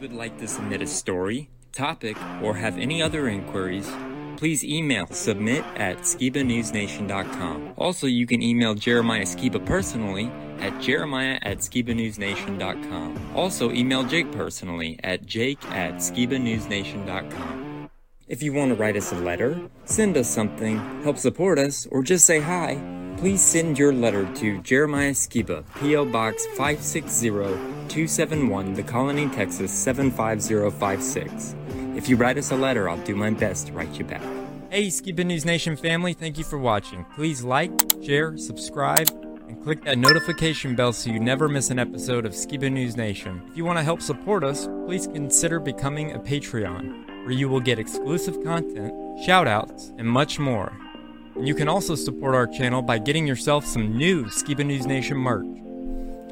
you would like to submit a story, topic, or have any other inquiries, please email submit at skibanewsnation.com. Also, you can email Jeremiah Skiba personally at jeremiah at skibanewsnation.com. Also, email Jake personally at jake at skibanewsnation.com. If you want to write us a letter, send us something, help support us, or just say hi, please send your letter to Jeremiah Skiba, P.O. Box 560 271, The Colony, Texas 75056. If you write us a letter, I'll do my best to write you back. Hey, Skiba News Nation family, thank you for watching. Please like, share, subscribe, and click that notification bell so you never miss an episode of Skiba News Nation. If you want to help support us, please consider becoming a Patreon, where you will get exclusive content, shoutouts, and much more. You can also support our channel by getting yourself some new Skiba News Nation merch.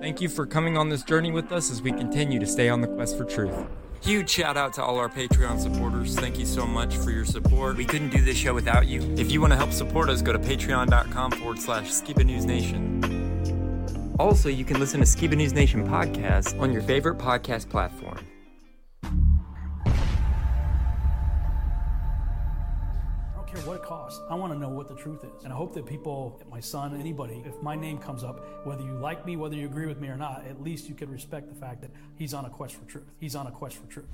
Thank you for coming on this journey with us as we continue to stay on the quest for truth. Huge shout out to all our Patreon supporters. Thank you so much for your support. We couldn't do this show without you. If you want to help support us, go to patreon.com forward slash Skiba News Nation. Also, you can listen to Skiba News Nation podcast on your favorite podcast platform. Don't care what it costs. I want to know what the truth is. And I hope that people, my son, anybody, if my name comes up, whether you like me, whether you agree with me or not, at least you can respect the fact that he's on a quest for truth. He's on a quest for truth.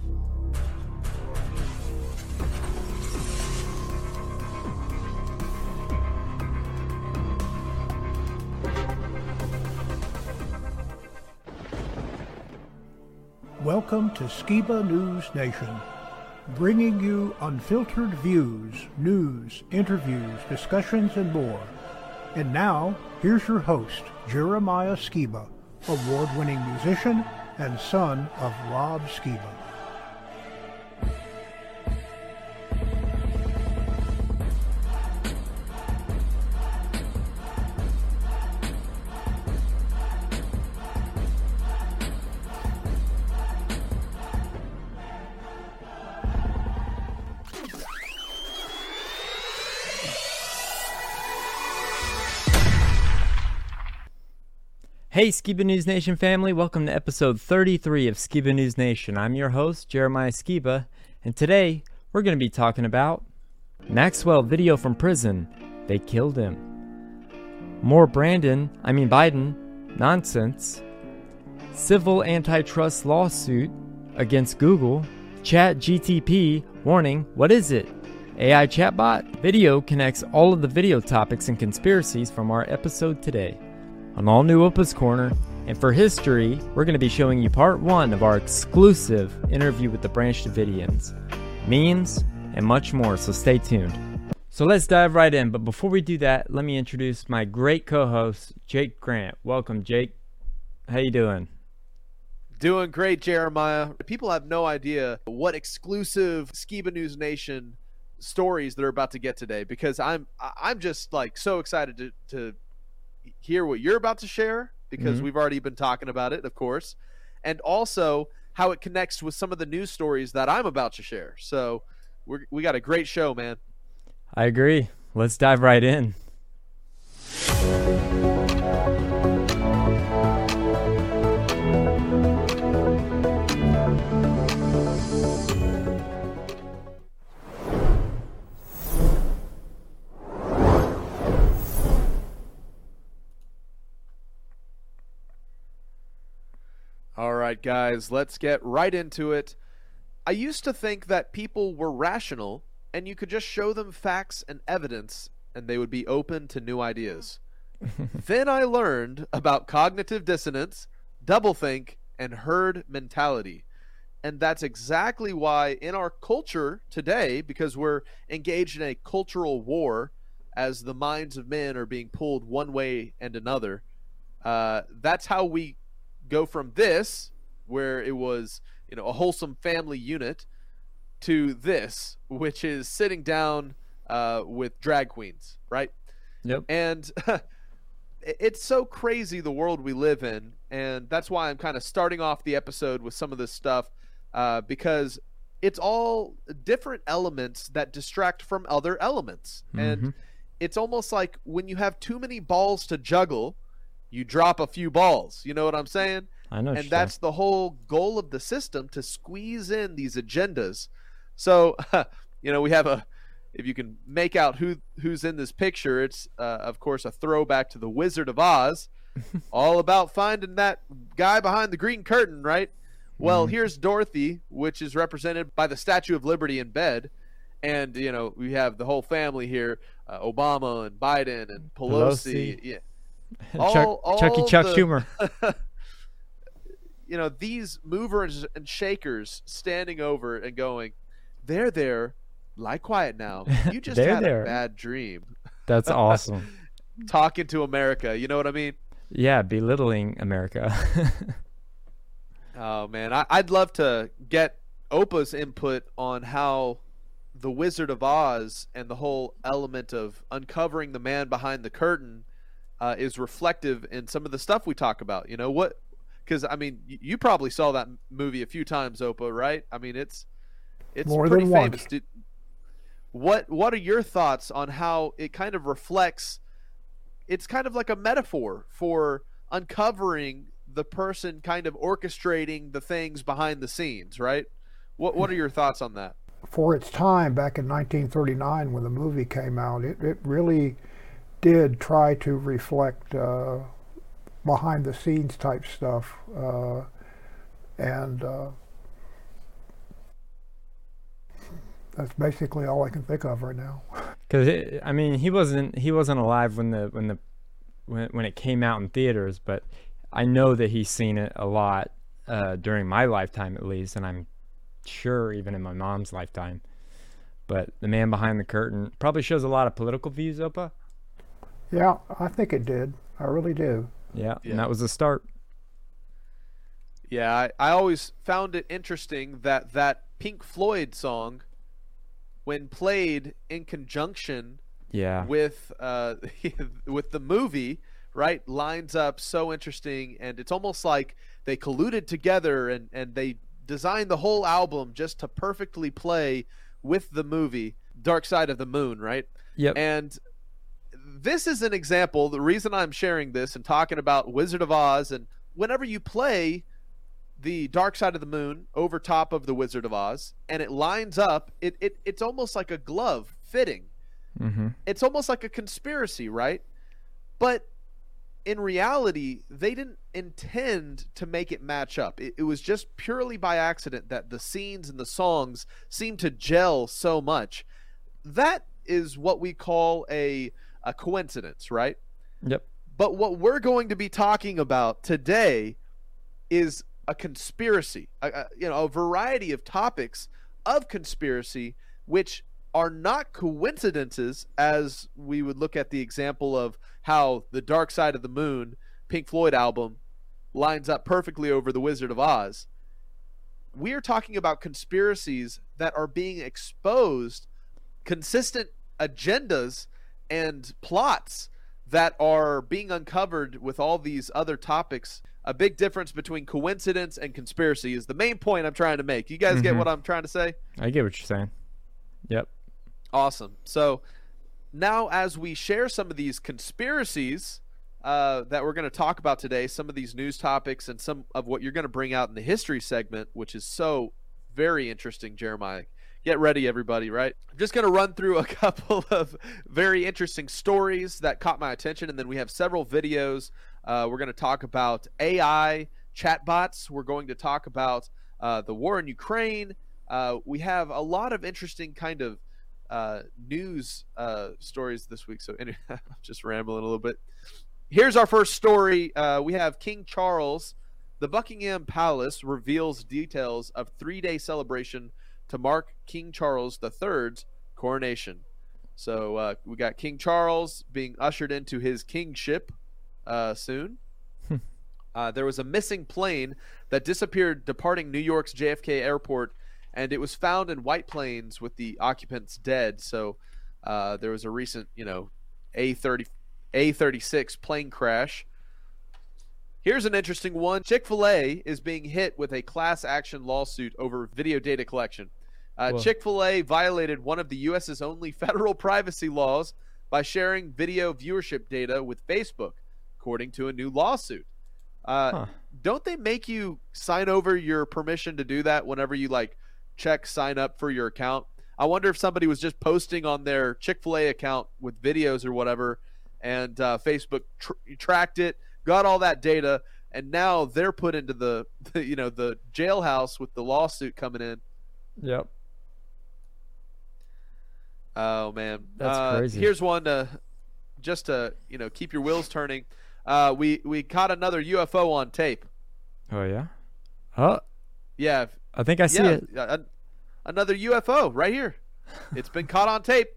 Welcome to Skiba News Nation, bringing you unfiltered views, news, interviews, discussions, and more. And now, here's your host, Jeremiah Skiba, award winning musician and son of Rob Skiba. Hey, Skiba News Nation family, welcome to episode 33 of Skiba News Nation. I'm your host, Jeremiah Skiba, and today we're going to be talking about Maxwell video from prison. They killed him. More Brandon, I mean Biden, nonsense. Civil antitrust lawsuit against Google. Chat GTP warning, what is it? AI chatbot? Video connects all of the video topics and conspiracies from our episode today on all new Opa's Corner. And for history, we're going to be showing you part one of our exclusive interview with the Branch Davidians, memes, and much more, so stay tuned. So let's dive right in, but before we do that, let me introduce my great co-host, Jake Grant. Welcome, Jake. How you doing? Doing great, Jeremiah. People have no idea what exclusive Skiba News Nation stories they're about to get today because I'm I'm just like so excited to to hear what you're about to share because Mhm. we've already been talking about it, of course, and also how it connects with some of the news stories that I'm about to share. So we we got a great show, man. I agree. Let's dive right in. All right, guys, let's get right into it. I used to think that people were rational and you could just show them facts and evidence and they would be open to new ideas. then I learned about cognitive dissonance, doublethink, and herd mentality. And that's exactly why in our culture today, because we're engaged in a cultural war as the minds of men are being pulled one way and another, uh, that's how we go from this, where it was, you know, a wholesome family unit, to this, which is sitting down uh, with drag queens, right? Yep. And it's so crazy the world we live in, and that's why I'm kind of starting off the episode with some of this stuff uh, because it's all different elements that distract from other elements, and it's almost like when you have too many balls to juggle, you drop a few balls. You know what I'm saying? I know. and that's the whole goal of the system to squeeze in these agendas. So, you know, we have a if you can make out who who's in this picture, it's uh, of course a throwback to the Wizard of Oz, all about finding that guy behind the green curtain, right? Well, Mhm. here's Dorothy, which is represented by the Statue of Liberty in bed, and you know we have the whole family here: uh, Obama and Biden and Pelosi. Pelosi. Yeah, Chuck, all- Chucky all Chuck the- Schumer. you know these movers and shakers standing over and going, "There, there, lie quiet now. You just had there." a bad dream." That's awesome. Talking to America, you know what I mean? Yeah, belittling America. Oh man, I, I'd love to get Opa's input on how the Wizard of Oz and the whole element of uncovering the man behind the curtain uh, is reflective in some of the stuff we talk about. You know what? Because I mean, y- you probably saw that movie a few times, Opa, right? I mean, it's it's More pretty than famous. Did, what What are your thoughts on how it kind of reflects? It's kind of like a metaphor for uncovering the person kind of orchestrating the things behind the scenes, right? What What are your thoughts on that? For its time, back in 1939, when the movie came out, it, it really did try to reflect uh, behind the scenes type stuff. Uh, and uh, that's basically all I can think of right now. Because I mean, he wasn't he wasn't alive when the when the when when it came out in theaters, but I know that he's seen it a lot uh, during my lifetime at least, and I'm sure even in my mom's lifetime. But the man behind the curtain probably shows a lot of political views, Opa. Yeah, I think it did. I really do. Yeah, Yeah. and that was the start. Yeah, I, I always found it interesting that that Pink Floyd song, when played in conjunction Yeah, with uh, with the movie, right, lines up so interesting, and it's almost like they colluded together and and they designed the whole album just to perfectly play with the movie Dark Side of the Moon, right? yep, And this is an example. The reason I'm sharing this and talking about Wizard of Oz, and whenever you play the Dark Side of the Moon over top of the Wizard of Oz, and it lines up, it, it it's almost like a glove fitting. hmm It's almost like a conspiracy, right? But in reality, they didn't intend to make it match up. It, it was just purely by accident that the scenes and the songs seemed to gel so much. That is what we call a a coincidence, right? yep, But what we're going to be talking about today is a conspiracy, a, a- you know, a variety of topics of conspiracy, which are not coincidences, as we would look at the example of how the Dark Side of the Moon, Pink Floyd album, lines up perfectly over the Wizard of Oz. We are talking about conspiracies that are being exposed, consistent agendas and plots that are being uncovered with all these other topics. A big difference between coincidence and conspiracy is the main point I'm trying to make. You guys get Mhm. what I'm trying to say? I get what you're saying. Yep, Awesome. So now, as we share some of these conspiracies uh, that we're going to talk about today, some of these news topics, and some of what you're going to bring out in the history segment, which is so very interesting, Jeremiah. Get ready, everybody, right? I'm just going to run through a couple of very interesting stories that caught my attention, and then we have several videos. Uh, we're going to talk about AI chatbots. We're going to talk about uh, the war in Ukraine. Uh, we have a lot of interesting kind of uh, news uh, stories this week. So anyway, I'm just rambling a little bit. Here's our first story. Uh, we have King Charles. The Buckingham Palace reveals details of three-day celebration to mark King Charles III's coronation. So uh, we got King Charles being ushered into his kingship uh, soon. Uh, there was a missing plane that disappeared departing New York's JFK airport, and it was found in White Plains with the occupants dead. So uh, there was a recent, you know, A thirty A thirty six plane crash. Here's an interesting one. Chick fil A is being hit with a class action lawsuit over video data collection. Uh, Chick fil A violated one of the U.S.'s only federal privacy laws by sharing video viewership data with Facebook, according to a new lawsuit. Uh, Huh. don't they make you sign over your permission to do that whenever you like check sign up for your account? I wonder if somebody was just posting on their Chick Fil A account with videos or whatever, and uh, Facebook tr- tracked it, got all that data, and now they're put into the, the you know the jailhouse with the lawsuit coming in. Yep. Oh man, That's uh, crazy. Here's one to just to you know keep your wheels turning. Uh, we we caught another UFO on tape. Oh yeah. Huh. Yeah, I think I see yeah, it. an- another UFO right here. It's been caught on tape.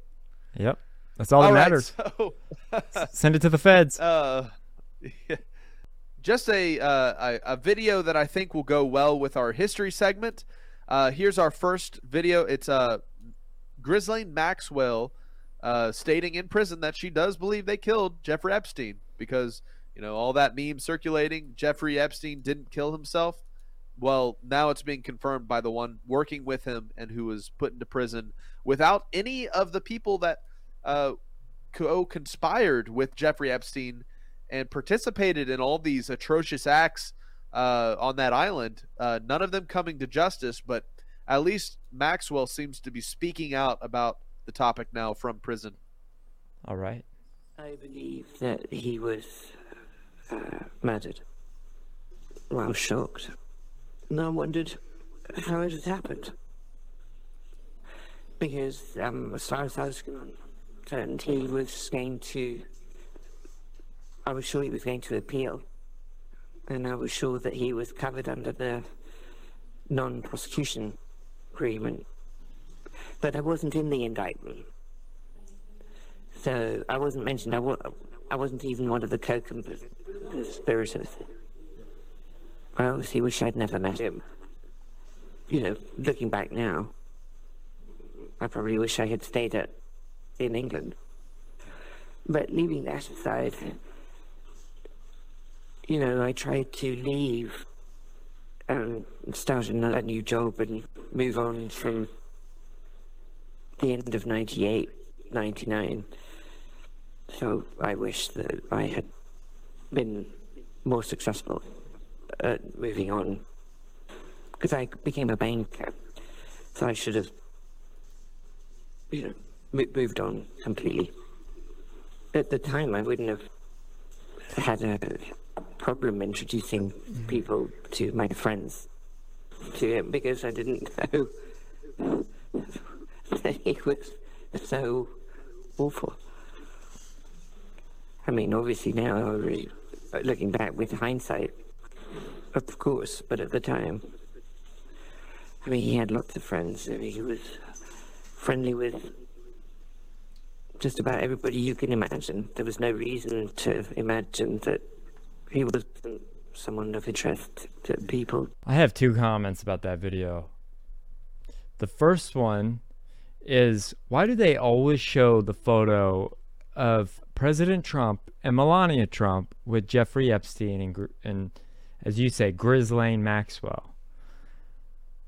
Yep. That's all that All right, matters. so, Send it to the feds. uh, just a, uh, a a video that I think will go well with our history segment. Uh, here's our first video. It's uh, Ghislaine Maxwell uh, stating in prison that she does believe they killed Jeffrey Epstein because you know all that meme circulating. Jeffrey Epstein didn't kill himself. Well, now it's being confirmed by the one working with him and who was put into prison without any of the people that uh, co conspired with Jeffrey Epstein and participated in all these atrocious acts uh, on that island. Uh, none of them coming to justice, but at least Maxwell seems to be speaking out about the topic now from prison. All right. I believe that he was uh, murdered. Well, I was shocked. And I wondered how it had happened. Because, um, as far as I was concerned, he was going to. I was sure he was going to appeal. And I was sure that he was covered under the non prosecution agreement. But I wasn't in the indictment. So I wasn't mentioned. I, wa- I wasn't even one of the co-conspirators. I obviously wish I'd never met him. You know, looking back now, I probably wish I had stayed at, in England. But leaving that aside, you know, I tried to leave and start another new job and move on from the end of 98, 99. So I wish that I had been more successful at moving on. Because I became a banker, so I should have, you know, mo- moved on completely. At the time, I wouldn't have had a problem introducing people to my friends to him because I didn't know that he was so awful. I mean, obviously now, looking back with hindsight, of course, but at the time, I mean, he had lots of friends. I mean, he was friendly with just about everybody you can imagine. There was no reason to imagine that he was someone of interest to people. I have two comments about that video. The first one is why do they always show the photo of President Trump and Melania Trump with Jeffrey Epstein and, and as you say, Ghislaine Maxwell?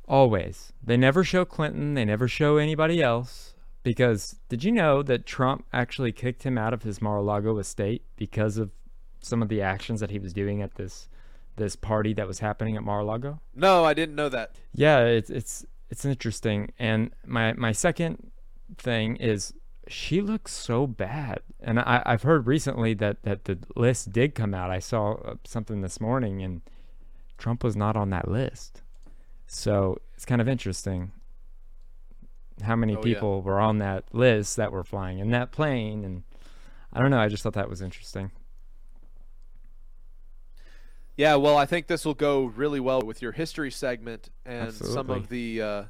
Always. They never show Clinton, they never show anybody else. Because did you know that Trump actually kicked him out of his Mar-a-Lago estate because of some of the actions that he was doing at this this party that was happening at Mar-a-Lago? No, I didn't know that. Yeah, it's it's it's interesting. And my my second thing is she looks so bad. And I I've heard recently that that the list did come out. I saw uh, something this morning and Trump was not on that list. So, it's kind of interesting how many Oh, yeah. people were on that list that were flying in that plane and I don't know, I just thought that was interesting. Yeah, well, I think this will go really well with your history segment and some of the uh,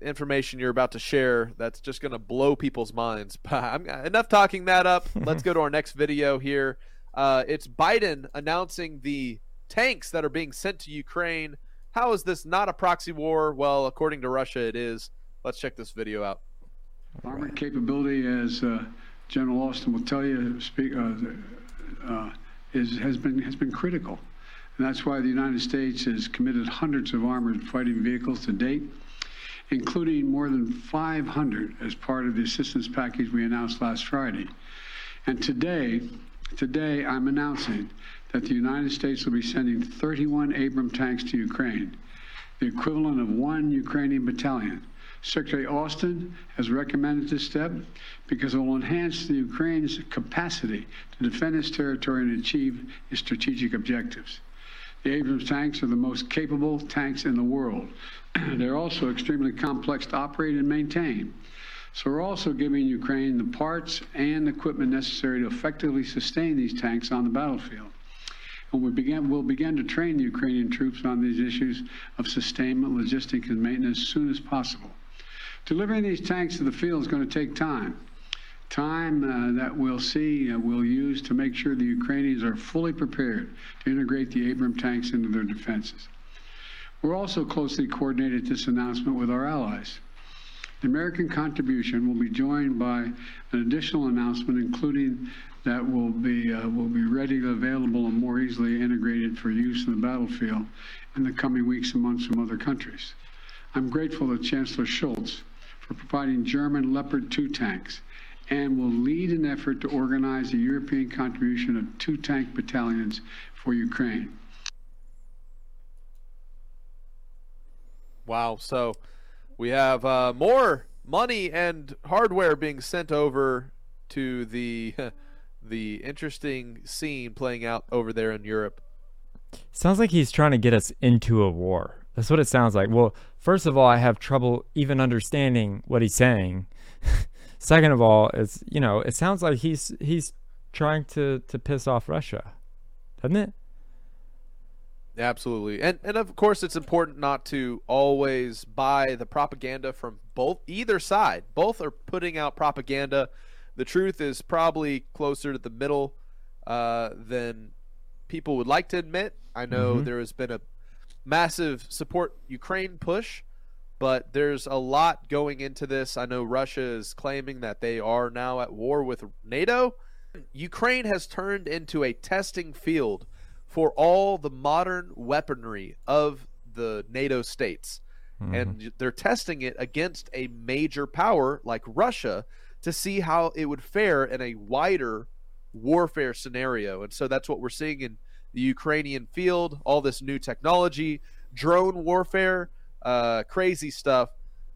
information you're about to share. That's just going to blow people's minds. I'm, enough talking that up. Let's go to our next video here. Uh, it's Biden announcing the tanks that are being sent to Ukraine. How is this not a proxy war? Well, according to Russia, it is. Let's check this video out. Armored capability, as uh, General Austin will tell you, speak, uh, uh, is, has been has been critical, and that's why the United States has committed hundreds of armored fighting vehicles to date, including more than 500 as part of the assistance package we announced last Friday. And today, today I'm announcing that the United States will be sending 31 Abram tanks to Ukraine, the equivalent of one Ukrainian battalion. Secretary Austin has recommended this step because it will enhance the Ukraine's capacity to defend its territory and achieve its strategic objectives. The Abrams tanks are the most capable tanks in the world. They're also extremely complex to operate and maintain. So we're also giving Ukraine the parts and equipment necessary to effectively sustain these tanks on the battlefield. And we begin, we'll begin to train the Ukrainian troops on these issues of sustainment, logistics, and maintenance as soon as possible. Delivering these tanks to the field is going to take time. Time uh, that we'll see, uh, we'll use to make sure the Ukrainians are fully prepared to integrate the Abram tanks into their defenses. We're also closely coordinated this announcement with our allies. The American contribution will be joined by an additional announcement, including that will be uh, will be readily available and more easily integrated for use in the battlefield in the coming weeks and months from other countries. I'm grateful to Chancellor Scholz for providing German Leopard 2 tanks and will lead an effort to organize a European contribution of two tank battalions for Ukraine. Wow. So we have uh, more money and hardware being sent over to the the interesting scene playing out over there in Europe. Sounds like he's trying to get us into a war. That's what it sounds like. Well, first of all, I have trouble even understanding what he's saying. Second of all, it's you know, it sounds like he's he's trying to to piss off Russia, doesn't it? Absolutely. And and of course it's important not to always buy the propaganda from both either side. Both are putting out propaganda. The truth is probably closer to the middle uh, than people would like to admit. I know mm-hmm. there has been a massive support Ukraine push, but there's a lot going into this. I know Russia is claiming that they are now at war with NATO. Ukraine has turned into a testing field for all the modern weaponry of the NATO states. Mm-hmm. And they're testing it against a major power like Russia to see how it would fare in a wider warfare scenario. And so that's what we're seeing in the Ukrainian field, all this new technology, drone warfare, uh, crazy stuff.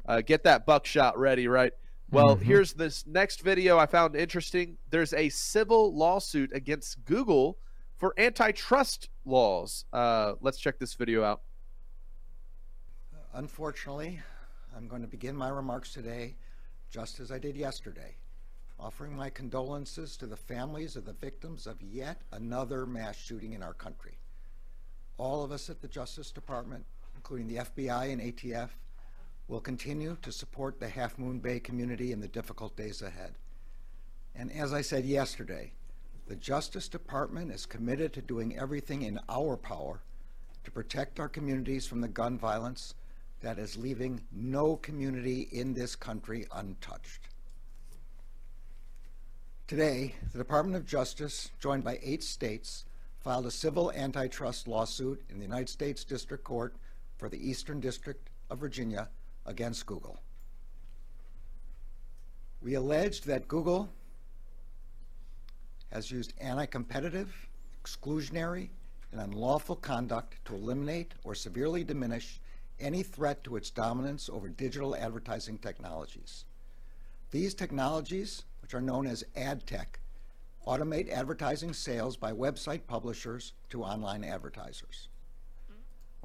Uh, get that buckshot ready, right? Well, mm-hmm. here's this next video I found interesting. There's a civil lawsuit against Google for antitrust laws. Uh, let's check this video out. Unfortunately, I'm going to begin my remarks today just as I did yesterday, offering my condolences to the families of the victims of yet another mass shooting in our country. All of us at the Justice Department, including the FBI and ATF, will continue to support the Half Moon Bay community in the difficult days ahead. And as I said yesterday, the Justice Department is committed to doing everything in our power to protect our communities from the gun violence that is leaving no community in this country untouched. Today, the Department of Justice, joined by eight states, filed a civil antitrust lawsuit in the United States District Court for the Eastern District of Virginia against Google. We alleged that Google has used anti-competitive, exclusionary, and unlawful conduct to eliminate or severely diminish any threat to its dominance over digital advertising technologies. These technologies, which are known as ad tech, automate advertising sales by website publishers to online advertisers.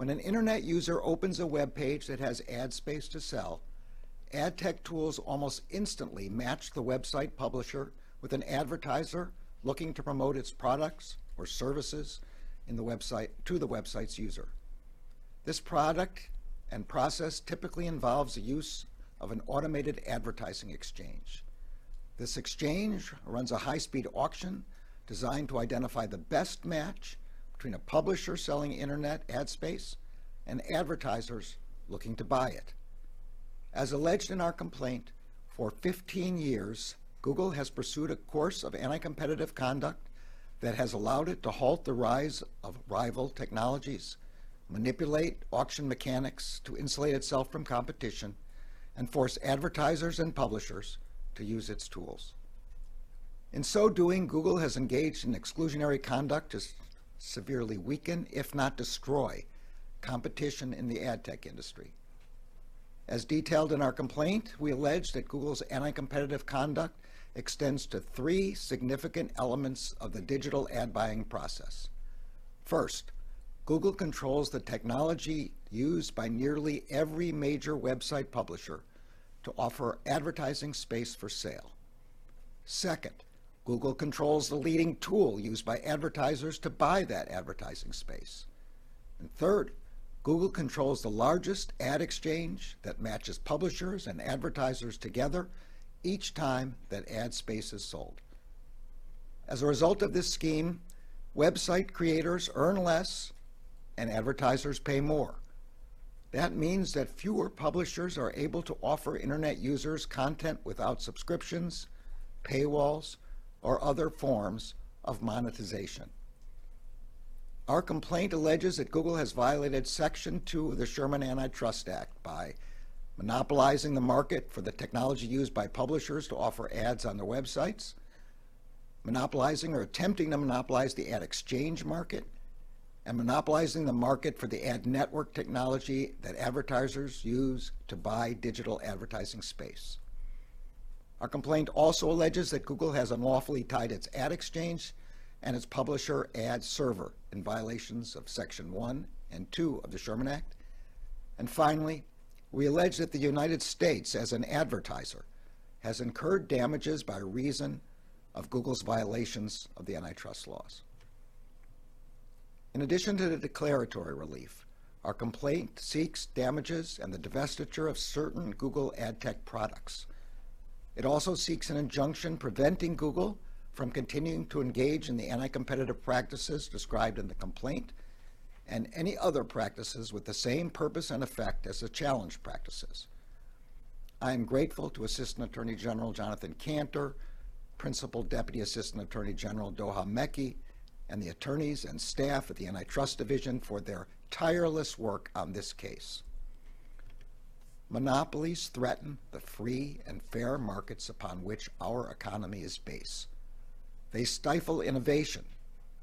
When an internet user opens a web page that has ad space to sell, ad tech tools almost instantly match the website publisher with an advertiser looking to promote its products or services in the website to the website's user. This product and process typically involves the use of an automated advertising exchange. This exchange runs a high-speed auction designed to identify the best match between a publisher selling internet ad space and advertisers looking to buy it. As alleged in our complaint, for 15 years, Google has pursued a course of anti-competitive conduct that has allowed it to halt the rise of rival technologies, manipulate auction mechanics to insulate itself from competition, and force advertisers and publishers to use its tools. In so doing, Google has engaged in exclusionary conduct severely weaken, if not destroy, competition in the ad tech industry. As detailed in our complaint, we allege that Google's anti competitive conduct extends to three significant elements of the digital ad buying process. First, Google controls the technology used by nearly every major website publisher to offer advertising space for sale. Second, Google controls the leading tool used by advertisers to buy that advertising space. And third, Google controls the largest ad exchange that matches publishers and advertisers together each time that ad space is sold. As a result of this scheme, website creators earn less and advertisers pay more. That means that fewer publishers are able to offer internet users content without subscriptions, paywalls, or other forms of monetization. Our complaint alleges that Google has violated Section 2 of the Sherman Antitrust Act by monopolizing the market for the technology used by publishers to offer ads on their websites, monopolizing or attempting to monopolize the ad exchange market, and monopolizing the market for the ad network technology that advertisers use to buy digital advertising space. Our complaint also alleges that Google has unlawfully tied its ad exchange and its publisher ad server in violations of Section 1 and 2 of the Sherman Act. And finally, we allege that the United States, as an advertiser, has incurred damages by reason of Google's violations of the antitrust laws. In addition to the declaratory relief, our complaint seeks damages and the divestiture of certain Google ad tech products. It also seeks an injunction preventing Google from continuing to engage in the anti competitive practices described in the complaint and any other practices with the same purpose and effect as the challenge practices. I am grateful to Assistant Attorney General Jonathan Kanter, Principal Deputy Assistant Attorney General Doha Mekki, and the attorneys and staff at the Antitrust Division for their tireless work on this case. Monopolies threaten the free and fair markets upon which our economy is based. They stifle innovation,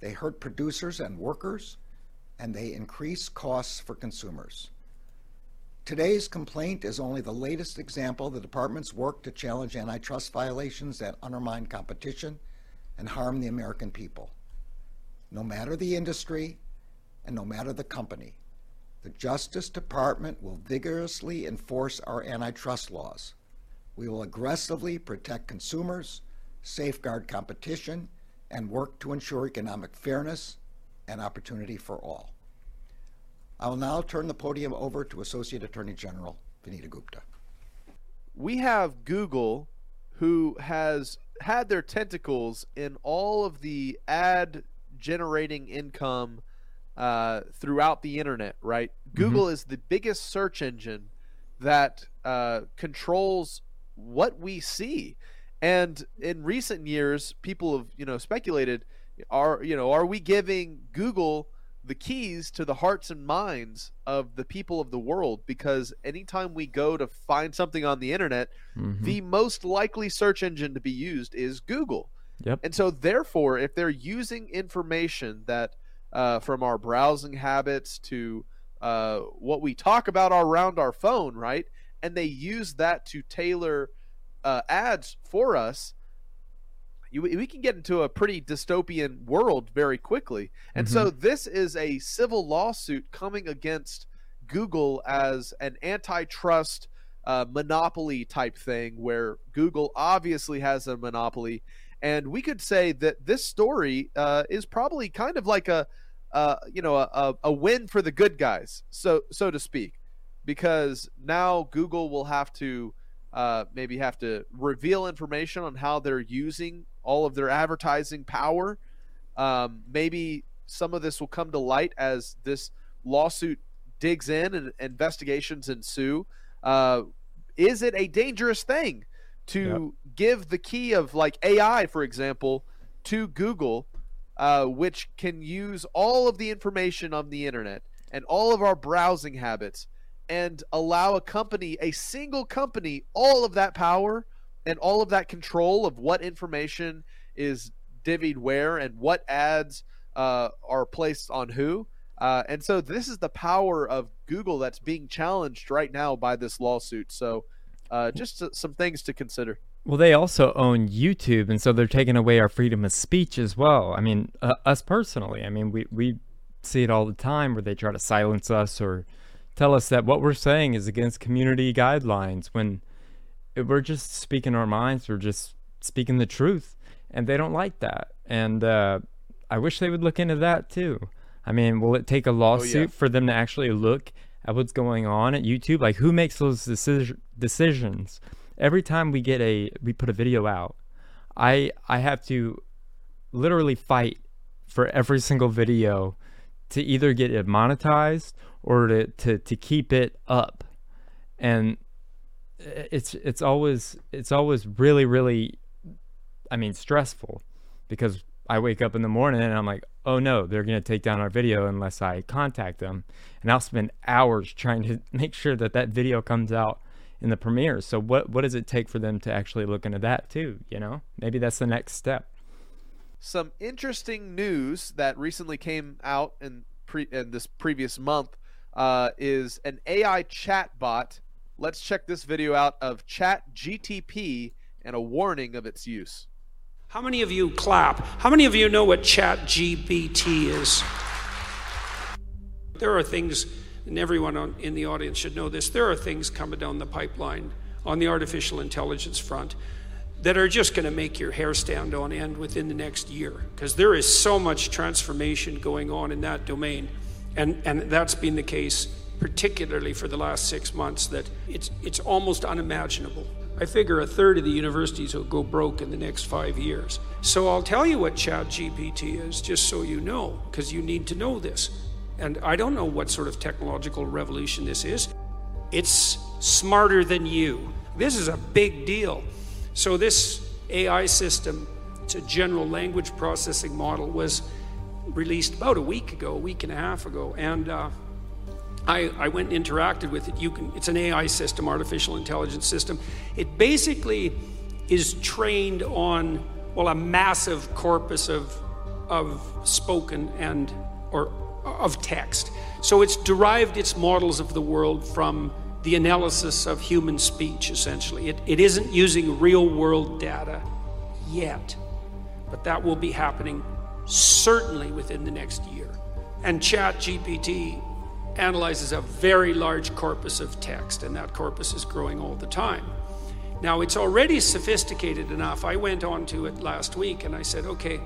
they hurt producers and workers, and they increase costs for consumers. Today's complaint is only the latest example of the department's work to challenge antitrust violations that undermine competition and harm the American people. No matter the industry and no matter the company, the Justice Department will vigorously enforce our antitrust laws. We will aggressively protect consumers, safeguard competition, and work to ensure economic fairness and opportunity for all. I will now turn the podium over to Associate Attorney General Vanita Gupta. We have Google, who has had their tentacles in all of the ad generating income uh, throughout the internet, right? Mm-hmm. Google is the biggest search engine that uh, controls what we see. And in recent years, people have you know speculated are you know are we giving Google the keys to the hearts and minds of the people of the world because anytime we go to find something on the internet, mm-hmm. the most likely search engine to be used is Google. Yep. And so, therefore, if they're using information that uh, from our browsing habits to uh, what we talk about around our phone, right, and they use that to tailor uh, ads for us, you, we can get into a pretty dystopian world very quickly. And mm-hmm. so, this is a civil lawsuit coming against Google as an antitrust. Uh, monopoly type thing where Google obviously has a monopoly and we could say that this story uh, is probably kind of like a, uh, you know, a, a win for the good guys, so so to speak, because now Google will have to uh, maybe have to reveal information on how they're using all of their advertising power. Um, maybe some of this will come to light as this lawsuit digs in and investigations ensue. Uh, is it a dangerous thing to yep. give the key of like AI, for example, to Google, uh, which can use all of the information on the internet and all of our browsing habits and allow a company, a single company, all of that power and all of that control of what information is divvied where and what ads uh, are placed on who. Uh, and so this is the power of Google that's being challenged right now by this lawsuit. So uh, just some things to consider. Well, they also own YouTube, and so they're taking away our freedom of speech as well. I mean, uh, us personally. I mean, we we see it all the time where they try to silence us or tell us that what we're saying is against community guidelines when we're just speaking our minds, we're just speaking the truth, and they don't like that. And uh, I wish they would look into that too. I mean, will it take a lawsuit oh, yeah. for them to actually look at what's going on at YouTube? Like, who makes those deci- decisions? Every time we get a we put a video out, I I have to literally fight for every single video to either get it monetized or to, to, to keep it up. And it's it's always it's always really really I mean stressful because I wake up in the morning and I'm like, oh no, they're gonna take down our video unless I contact them, and I'll spend hours trying to make sure that that video comes out in the premieres. So what what does it take for them to actually look into that too? You know, maybe that's the next step. Some interesting news that recently came out in pre in this previous month uh, is an AI chat bot. Let's check this video out of Chat GTP and a warning of its use. How many of you clap? How many of you know what Chat GPT is? There are things, and everyone on, in the audience should know this, there are things coming down the pipeline on the artificial intelligence front that are just going to make your hair stand on end within the next year because there is so much transformation going on in that domain. And, and that's been the case particularly for the last six months that it's, it's almost unimaginable. I figure a third of the universities will go broke in the next five years. So I'll tell you what ChatGPT is, just so you know, because you need to know this. And I don't know what sort of technological revolution this is. It's smarter than you. This is a big deal. So, this AI system, it's a general language processing model, was released about a week ago, a week and a half ago. And uh, I, I, went and interacted with it. You can, it's an AI system, artificial intelligence system. It basically is trained on, well, a massive corpus of, of spoken and, or of text. So it's derived its models of the world from the analysis of human speech, essentially. It, it isn't using real world data yet, but that will be happening certainly within the next year. And ChatGPT analyzes a very large corpus of text, and that corpus is growing all the time. Now, it's already sophisticated enough. I went on to it last week and I said, okay,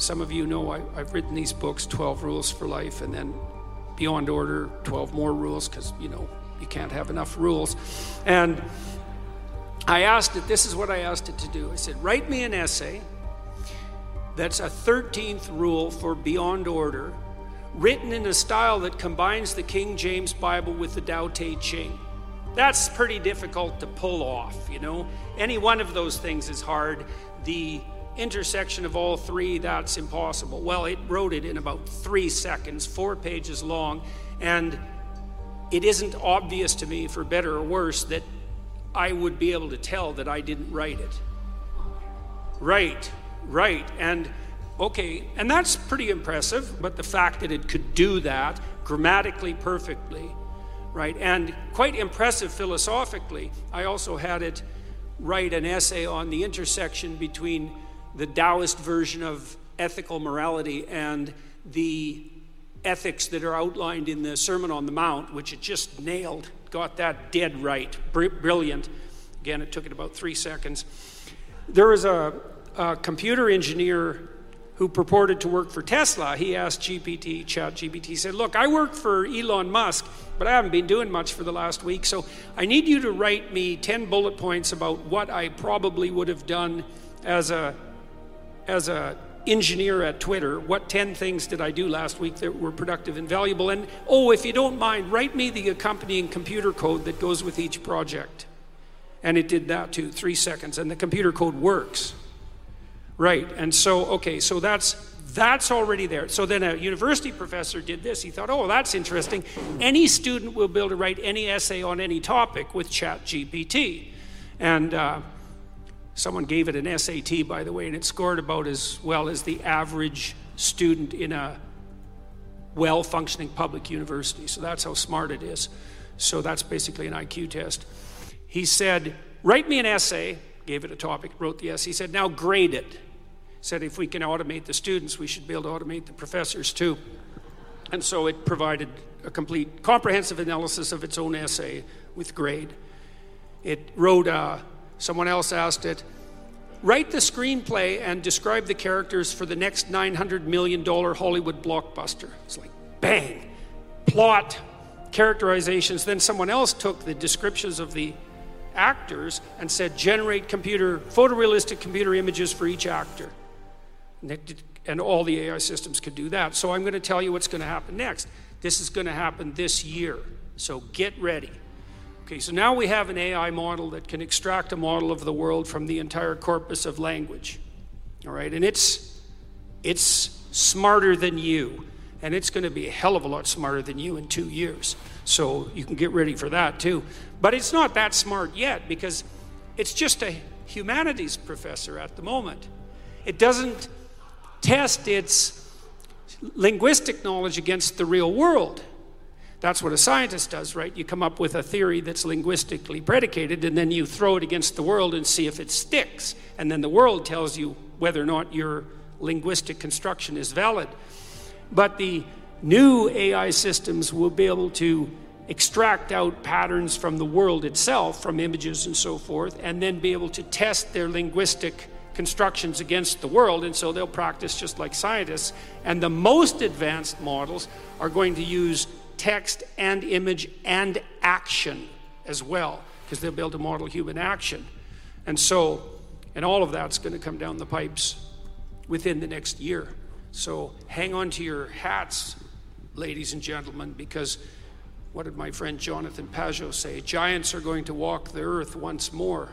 some of you know I, have written these books 12 Rules for Life, and then Beyond Order, 12 More Rules, because, you know, you can't have enough rules. And I asked it, this is what I asked it to do. I said, write me an essay that's a 13th rule for beyond order, written in a style that combines the King James Bible with the Tao Te Ching. That's pretty difficult to pull off, you know. Any one of those things is hard. The intersection of all three, that's impossible. Well, it wrote it in about three seconds, four pages long, and it isn't obvious to me, for better or worse, that I would be able to tell that I didn't write it. Right, right. And okay, and that's pretty impressive, but the fact that it could do that grammatically perfectly, right, and quite impressive philosophically, I also had it write an essay on the intersection between the Taoist version of ethical morality and the ethics that are outlined in the Sermon on the Mount, which it just nailed, got that dead right, Br- brilliant. Again, it took it about three seconds. There was a, a, computer engineer who purported to work for Tesla. He asked GPT, Chat GPT, said, Look, I work for Elon Musk, but I haven't been doing much for the last week, so I need you to write me 10 bullet points about what I probably would have done as a as a engineer at Twitter, what 10 things did I do last week that were productive and valuable? And oh, if you don't mind, write me the accompanying computer code that goes with each project. And it did that too, three seconds, and the computer code works. Right, and so, okay, so that's that's already there. So then a university professor did this. He thought, oh, that's interesting. Any student will be able to write any essay on any topic with Chat GPT. And uh, Someone gave it an SAT, by the way, and it scored about as well as the average student in a well functioning public university. So that's how smart it is. So that's basically an IQ test. He said, Write me an essay, gave it a topic, wrote the essay. He said, Now grade it. Said, If we can automate the students, we should be able to automate the professors too. And so it provided a complete, comprehensive analysis of its own essay with grade. It wrote, uh, someone else asked it, write the screenplay and describe the characters for the next $900 million Hollywood blockbuster. It's like, bang, plot, characterizations. Then someone else took the descriptions of the actors and said, generate computer, photorealistic computer images for each actor. And, it, and all the AI systems could do that. So I'm going to tell you what's going to happen next. This is going to happen this year. So get ready. Okay, so now we have an AI model that can extract a model of the world from the entire corpus of language. All right, and it's it's smarter than you, and it's going to be a hell of a lot smarter than you in two years. So you can get ready for that too. But it's not that smart yet because it's just a humanities professor at the moment. It doesn't test its linguistic knowledge against the real world. That's what a scientist does, right? You come up with a theory that's linguistically predicated, and then you throw it against the world and see if it sticks. And then the world tells you whether or not your linguistic construction is valid. But the new AI systems will be able to extract out patterns from the world itself, from images and so forth, and then be able to test their linguistic constructions against the world. And so they'll practice just like scientists. And the most advanced models are going to use text and image and action as well, because they'll be able to model human action. And so, and all of that's going to come down the pipes within the next year. So hang on to your hats, ladies and gentlemen, because what did my friend Jonathan Pageau say? Giants are going to walk the earth once more.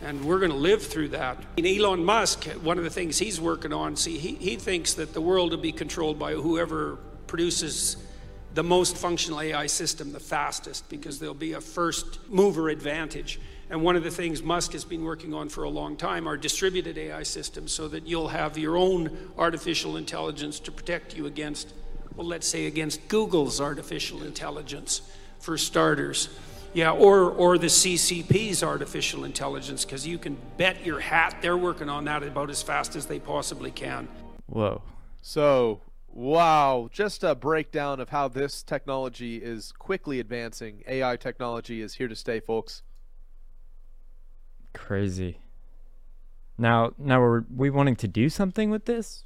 And we're going to live through that. And Elon Musk, one of the things he's working on, see, he, he thinks that the world will be controlled by whoever produces the most functional AI system the fastest because there'll be a first mover advantage. And one of the things Musk has been working on for a long time are distributed AI systems so that you'll have your own artificial intelligence to protect you against, well, let's say against Google's artificial intelligence, for starters. Yeah, or, or the CCP's artificial intelligence, because you can bet your hat they're working on that about as fast as they possibly can. Whoa. So Wow, just a breakdown of how this technology is quickly advancing. AI technology is here to stay, folks. Crazy. Now, now are we wanting to do something with this?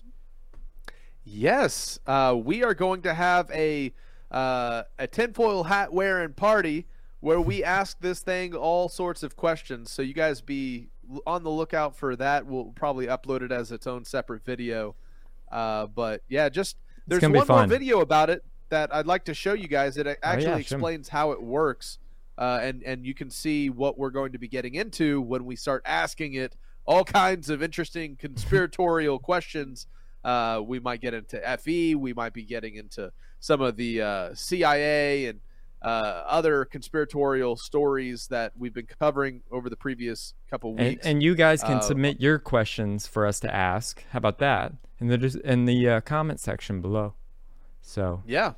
Yes, uh, we are going to have a uh, a tinfoil hat wearing party where we ask this thing all sorts of questions. So you guys be on the lookout for that. We'll probably upload it as its own separate video. Uh, but yeah, just there's one more video about it that I'd like to show you guys. It actually oh, yeah, explains how it works, uh, and and you can see what we're going to be getting into when we start asking it all kinds of interesting conspiratorial questions. Uh, we might get into FE. We might be getting into some of the uh, CIA and uh, other conspiratorial stories that we've been covering over the previous couple weeks. And, and you guys can uh, submit your questions for us to ask. How about that? In the in the uh, comment section below. So yeah,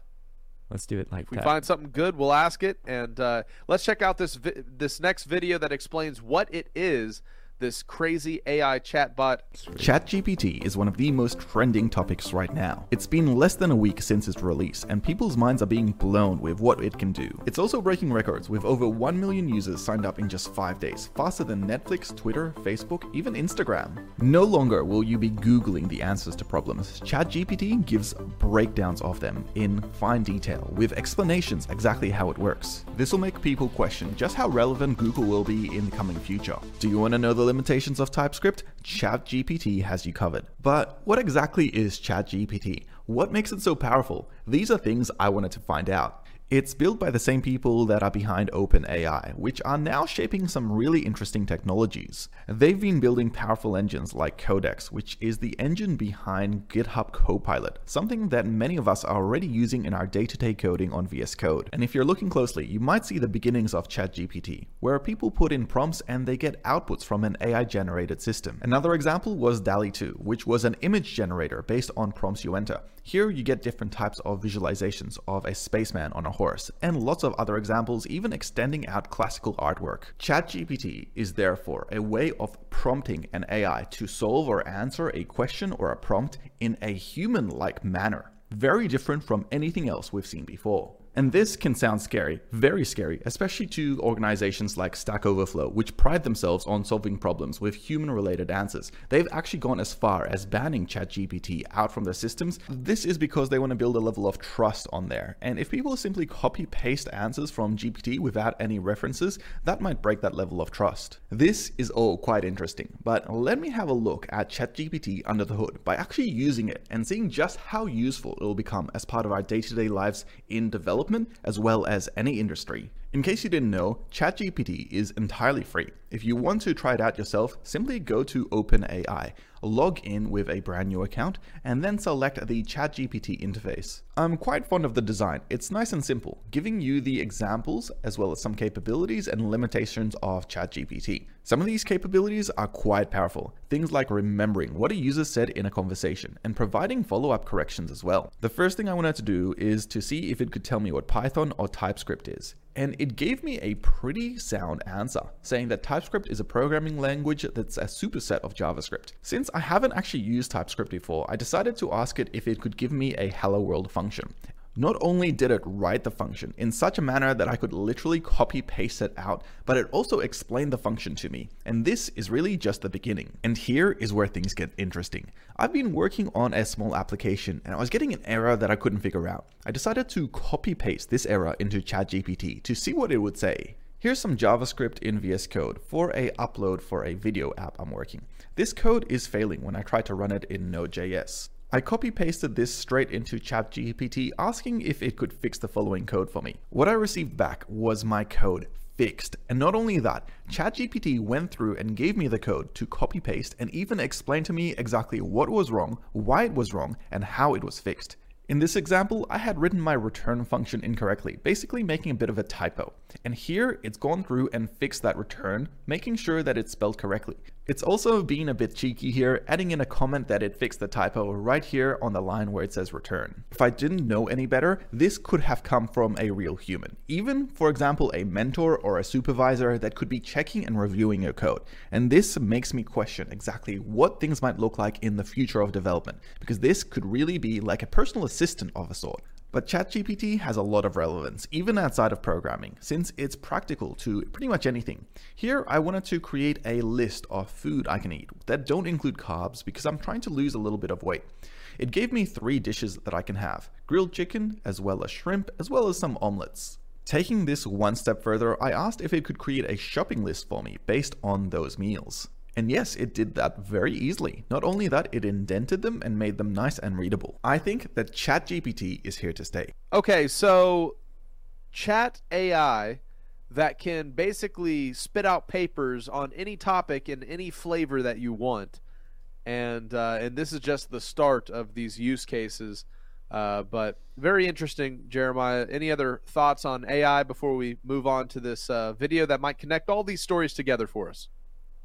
let's do it like if that. we find something good, we'll ask it, and uh, let's check out this vi- this next video that explains what it is this crazy AI chatbot. ChatGPT is one of the most trending topics right now. It's been less than a week since its release, and people's minds are being blown with what it can do. It's also breaking records with over 1 million users signed up in just 5 days, faster than Netflix, Twitter, Facebook, even Instagram. No longer will you be Googling the answers to problems. ChatGPT gives breakdowns of them in fine detail, with explanations exactly how it works. This will make people question just how relevant Google will be in the coming future. Do you want to know the limitations of TypeScript, ChatGPT has you covered. But what exactly is ChatGPT? What makes it so powerful? These are things I wanted to find out. It's built by the same people that are behind OpenAI, which are now shaping some really interesting technologies. They've been building powerful engines like Codex, which is the engine behind GitHub Copilot, something that many of us are already using in our day-to-day coding on VS Code. And if you're looking closely, you might see the beginnings of ChatGPT, where people put in prompts and they get outputs from an AI-generated system. Another example was DALL-E 2, which was an image generator based on prompts you enter. Here you get different types of visualizations of a spaceman on a horse, and lots of other examples even extending out classical artwork. ChatGPT is therefore a way of prompting an AI to solve or answer a question or a prompt in a human-like manner, very different from anything else we've seen before. And this can sound scary, very scary, especially to organizations like Stack Overflow, which pride themselves on solving problems with human related answers. They've actually gone as far as banning ChatGPT out from their systems. This is because they want to build a level of trust on there. And if people simply copy paste answers from GPT without any references, that might break that level of trust. This is all quite interesting, but let me have a look at ChatGPT under the hood by actually using it and seeing just how useful it will become as part of our day to day lives in development development as well as any industry. In case you didn't know, ChatGPT is entirely free. If you want to try it out yourself, simply go to OpenAI, log in with a brand new account, and then select the ChatGPT interface. I'm quite fond of the design. It's nice and simple, giving you the examples as well as some capabilities and limitations of ChatGPT. Some of these capabilities are quite powerful, things like remembering what a user said in a conversation and providing follow-up corrections as well. The first thing I wanted to do is to see if it could tell me what Python or TypeScript is and it gave me a pretty sound answer, saying that TypeScript is a programming language that's a superset of JavaScript. Since I haven't actually used TypeScript before, I decided to ask it if it could give me a hello world function. Not only did it write the function in such a manner that I could literally copy paste it out, but it also explained the function to me. And this is really just the beginning. And here is where things get interesting. I've been working on a small application and I was getting an error that I couldn't figure out. I decided to copy paste this error into ChatGPT to see what it would say. Here's some JavaScript in VS Code for a upload for a video app I'm working. This code is failing when I try to run it in Node.js. I copy pasted this straight into ChatGPT asking if it could fix the following code for me. What I received back was my code fixed. And not only that, ChatGPT went through and gave me the code to copy paste and even explained to me exactly what was wrong, why it was wrong, and how it was fixed. In this example, I had written my return function incorrectly, basically making a bit of a typo. And here, it's gone through and fixed that return, making sure that it's spelled correctly. It's also being a bit cheeky here, adding in a comment that it fixed the typo right here on the line where it says return. If I didn't know any better, this could have come from a real human. Even, for example, a mentor or a supervisor that could be checking and reviewing your code. And this makes me question exactly what things might look like in the future of development, because this could really be like a personal assistant of a sort. But ChatGPT has a lot of relevance, even outside of programming, since it's practical to pretty much anything. Here, I wanted to create a list of food I can eat that don't include carbs because I'm trying to lose a little bit of weight. It gave me three dishes that I can have grilled chicken, as well as shrimp, as well as some omelets. Taking this one step further, I asked if it could create a shopping list for me based on those meals. And yes, it did that very easily. Not only that, it indented them and made them nice and readable. I think that ChatGPT is here to stay. Okay, so Chat AI that can basically spit out papers on any topic in any flavor that you want. And uh, and this is just the start of these use cases. Uh, but very interesting, Jeremiah. Any other thoughts on AI before we move on to this uh, video that might connect all these stories together for us?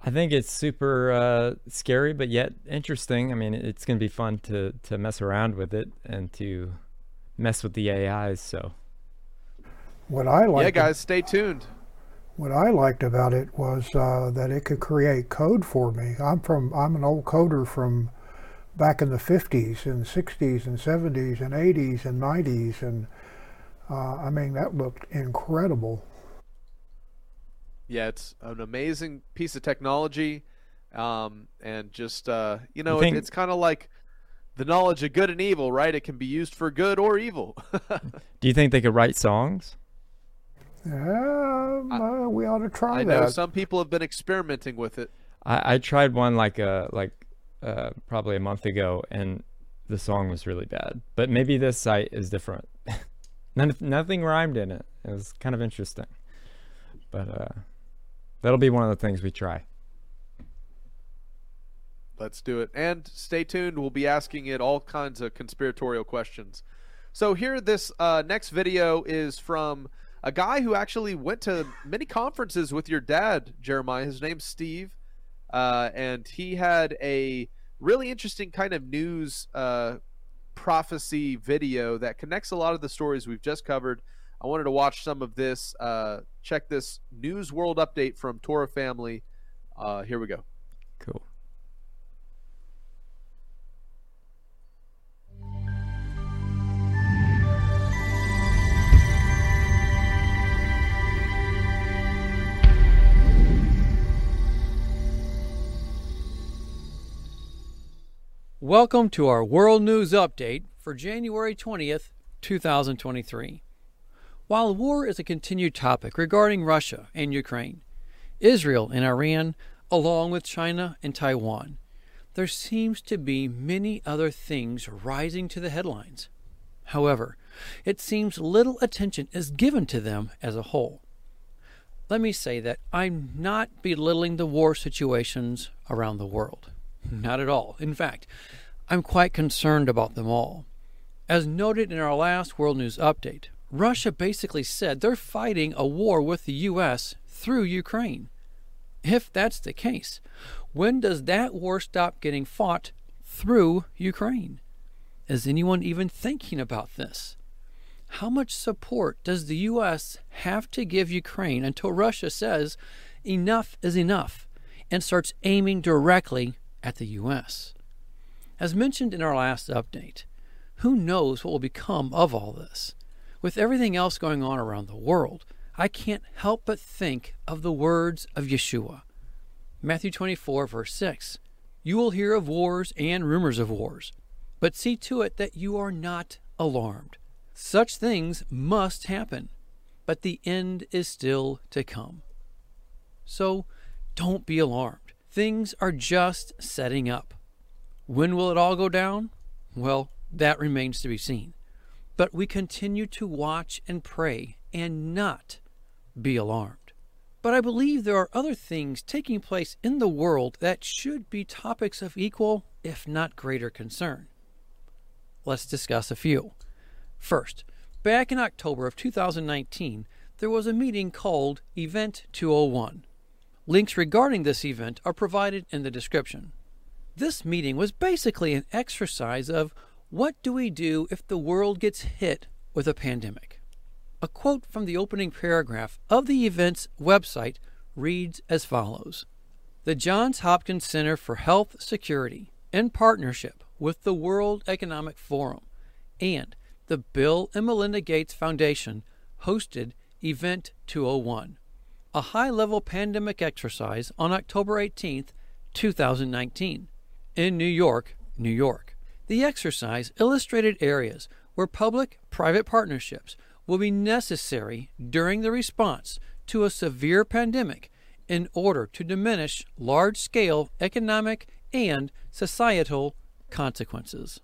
I think it's super uh, scary, but yet interesting. I mean, it's going to be fun to to mess around with it and to mess with the AIs. So, what I like, yeah, guys, stay tuned. What I liked about it was uh, that it could create code for me. I'm from I'm an old coder from back in the 50s and 60s and 70s and 80s and 90s, and uh, I mean that looked incredible yeah, it's an amazing piece of technology, um, and just uh, you know, think... it, it's kind of like the knowledge of good and evil, right? It can be used for good or evil. Do you think they could write songs? Yeah, uh, we ought to try I that. know some people have been experimenting with it. I, I tried one like a uh, like uh, probably a month ago, and the song was really bad. But maybe this site is different. None, nothing rhymed in it. It was kind of interesting. But uh, that'll be one of the things we try. Let's do it. And stay tuned. We'll be asking it all kinds of conspiratorial questions. So here, this uh, next video is from a guy who actually went to many conferences with your dad, Jeremiah. His name's Steve, uh, and he had a really interesting kind of news uh, prophecy video that connects a lot of the stories we've just covered. I wanted to watch some of this. Uh, check this news world update from Torah Family. Uh, here we go. Cool. Welcome to our World News Update for January 20th, 2023. While war is a continued topic regarding Russia and Ukraine, Israel and Iran, along with China and Taiwan, there seems to be many other things rising to the headlines. However, it seems little attention is given to them as a whole. Let me say that I'm not belittling the war situations around the world. Not at all. In fact, I'm quite concerned about them all. As noted in our last World News update, Russia basically said they're fighting a war with the U.S. through Ukraine. If that's the case, when does that war stop getting fought through Ukraine? Is anyone even thinking about this? How much support does the U.S. have to give Ukraine until Russia says enough is enough and starts aiming directly at the U.S.? As mentioned in our last update, who knows what will become of all this? With everything else going on around the world, I can't help but think of the words of Yeshua. Matthew 24, verse 6 You will hear of wars and rumors of wars, but see to it that you are not alarmed. Such things must happen, but the end is still to come. So don't be alarmed. Things are just setting up. When will it all go down? Well, that remains to be seen. But we continue to watch and pray and not be alarmed. But I believe there are other things taking place in the world that should be topics of equal, if not greater, concern. Let's discuss a few. First, back in October of 2019, there was a meeting called Event 201. Links regarding this event are provided in the description. This meeting was basically an exercise of what do we do if the world gets hit with a pandemic? A quote from the opening paragraph of the event's website reads as follows The Johns Hopkins Center for Health Security, in partnership with the World Economic Forum and the Bill and Melinda Gates Foundation, hosted Event 201, a high level pandemic exercise on October 18, 2019 in New York, New York. The exercise illustrated areas where public private partnerships will be necessary during the response to a severe pandemic in order to diminish large scale economic and societal consequences.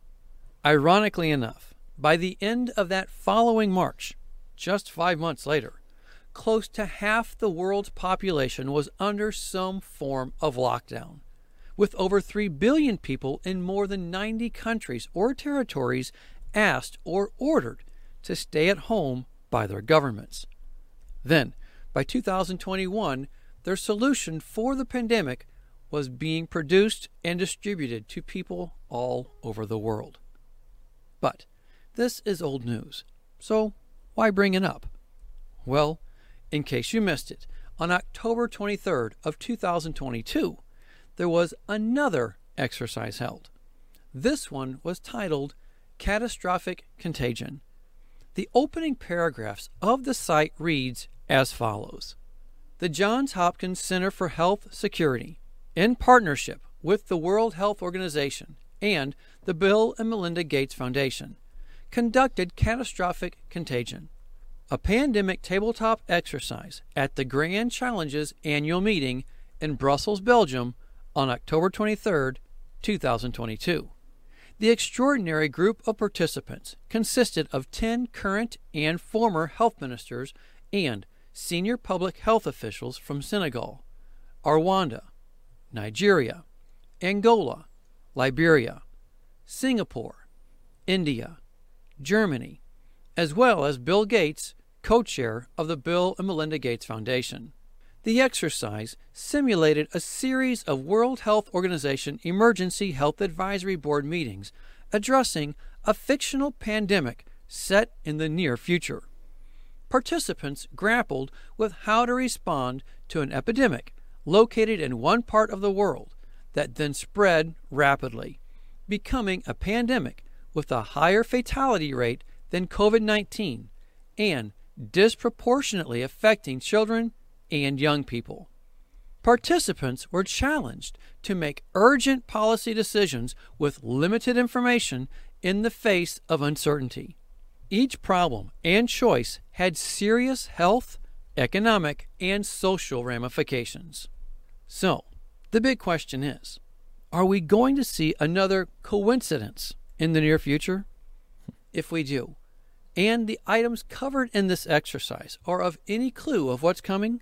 Ironically enough, by the end of that following March, just five months later, close to half the world's population was under some form of lockdown with over 3 billion people in more than 90 countries or territories asked or ordered to stay at home by their governments. Then, by 2021, their solution for the pandemic was being produced and distributed to people all over the world. But this is old news, so why bring it up? Well, in case you missed it, on October 23rd of 2022, there was another exercise held. This one was titled Catastrophic Contagion. The opening paragraphs of the site reads as follows The Johns Hopkins Center for Health Security, in partnership with the World Health Organization and the Bill and Melinda Gates Foundation, conducted Catastrophic Contagion, a pandemic tabletop exercise at the Grand Challenges annual meeting in Brussels, Belgium on October 23, 2022. The extraordinary group of participants consisted of 10 current and former health ministers and senior public health officials from Senegal, Rwanda, Nigeria, Angola, Liberia, Singapore, India, Germany, as well as Bill Gates, co chair of the Bill and Melinda Gates Foundation. The exercise simulated a series of World Health Organization Emergency Health Advisory Board meetings addressing a fictional pandemic set in the near future. Participants grappled with how to respond to an epidemic located in one part of the world that then spread rapidly, becoming a pandemic with a higher fatality rate than COVID 19 and disproportionately affecting children and young people. Participants were challenged to make urgent policy decisions with limited information in the face of uncertainty. Each problem and choice had serious health, economic, and social ramifications. So, the big question is are we going to see another coincidence in the near future? If we do, and the items covered in this exercise are of any clue of what's coming,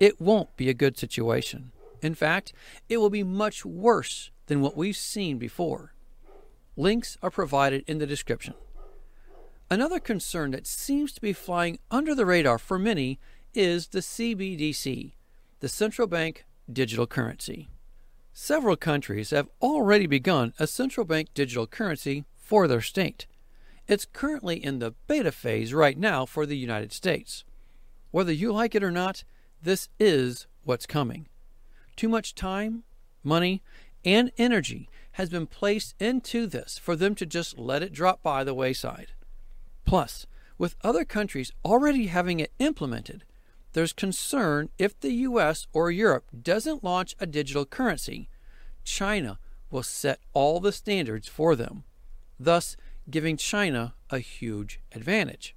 it won't be a good situation. In fact, it will be much worse than what we've seen before. Links are provided in the description. Another concern that seems to be flying under the radar for many is the CBDC, the central bank digital currency. Several countries have already begun a central bank digital currency for their state. It's currently in the beta phase right now for the United States. Whether you like it or not, this is what's coming. Too much time, money, and energy has been placed into this for them to just let it drop by the wayside. Plus, with other countries already having it implemented, there's concern if the US or Europe doesn't launch a digital currency, China will set all the standards for them, thus giving China a huge advantage.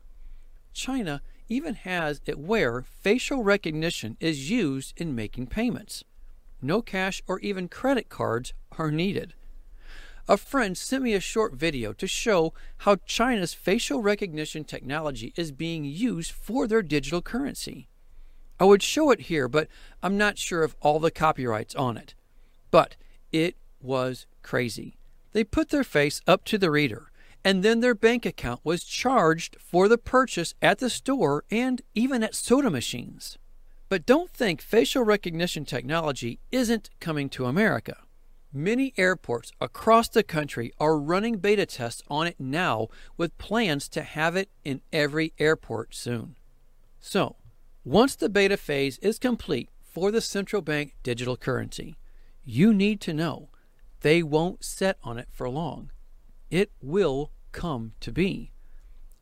China even has it where facial recognition is used in making payments. No cash or even credit cards are needed. A friend sent me a short video to show how China's facial recognition technology is being used for their digital currency. I would show it here, but I'm not sure of all the copyrights on it. But it was crazy. They put their face up to the reader and then their bank account was charged for the purchase at the store and even at soda machines. But don't think facial recognition technology isn't coming to America. Many airports across the country are running beta tests on it now with plans to have it in every airport soon. So, once the beta phase is complete for the central bank digital currency, you need to know they won't set on it for long. It will come to be.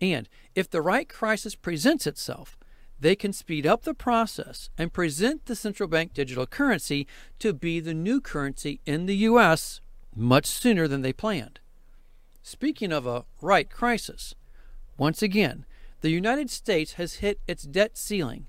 And if the right crisis presents itself, they can speed up the process and present the central bank digital currency to be the new currency in the U.S. much sooner than they planned. Speaking of a right crisis, once again, the United States has hit its debt ceiling.